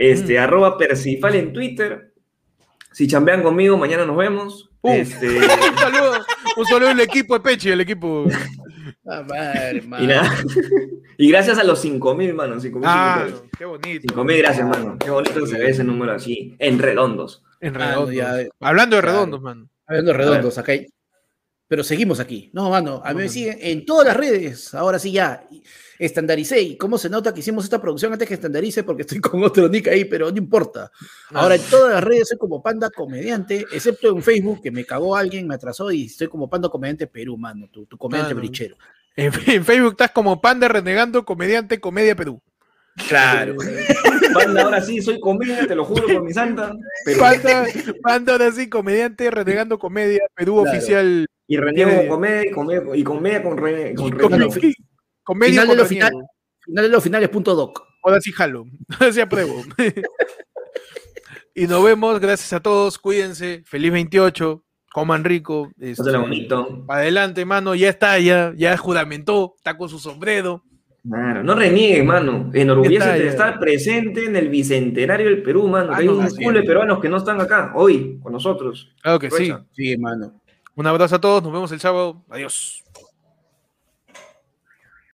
este, Mm. arroba Persifal en Twitter. Si chambean conmigo, mañana nos vemos. Uf. Este, (laughs) Un saludo, un saludo al equipo de Pechi, el equipo. Ah, madre, y mano. nada. (laughs) Y gracias a los 5000, mano. 5000 Ah, suscriptores. qué bonito. 5000, gracias, mano. Qué bonito se ve ese número así, en redondos. En Ah, redondos. ya, Hablando de claro. redondos, man. Hablando redondos acá. hay- Pero seguimos aquí. No, mano, a mí me siguen en todas las redes. Ahora sí ya. Estandaricé. ¿Y cómo se nota que hicimos esta producción antes que estandarice? Porque estoy con otro nick ahí, pero no importa. Ahora en todas las redes soy como Panda Comediante, excepto en Facebook, que me cagó alguien, me atrasó y estoy como Panda Comediante Perú, mano. Tu, tu comediante no. brichero. En, en Facebook estás como Panda Renegando Comediante Comedia Perú. Claro. (laughs) Panda, ahora sí, soy comedia, te lo juro por mi santa. Pero, Panda, Panda ahora sí, Comediante Renegando Comedia Perú Claro. oficial. y reniego con comedia, y comedia, y comedia con, re, con reniego. Comedia Final de con lo reniego. final. Final de los finales punto doc. Ahora sí jalo. (laughs) Ahora sí apruebo. (laughs) y nos vemos. Gracias a todos. Cuídense. Feliz 28. Coman rico. este, bonito. adelante, mano. Ya está, ya, ya juramentó. Está con su sombrero. Claro, no reniegues, mano. Enorgullece de estar presente en el bicentenario del Perú, mano. Ah, hay no, un culo de peruanos que no están acá hoy con nosotros. Claro que sí. Sí, mano. Un abrazo a todos. Nos vemos el sábado. Adiós.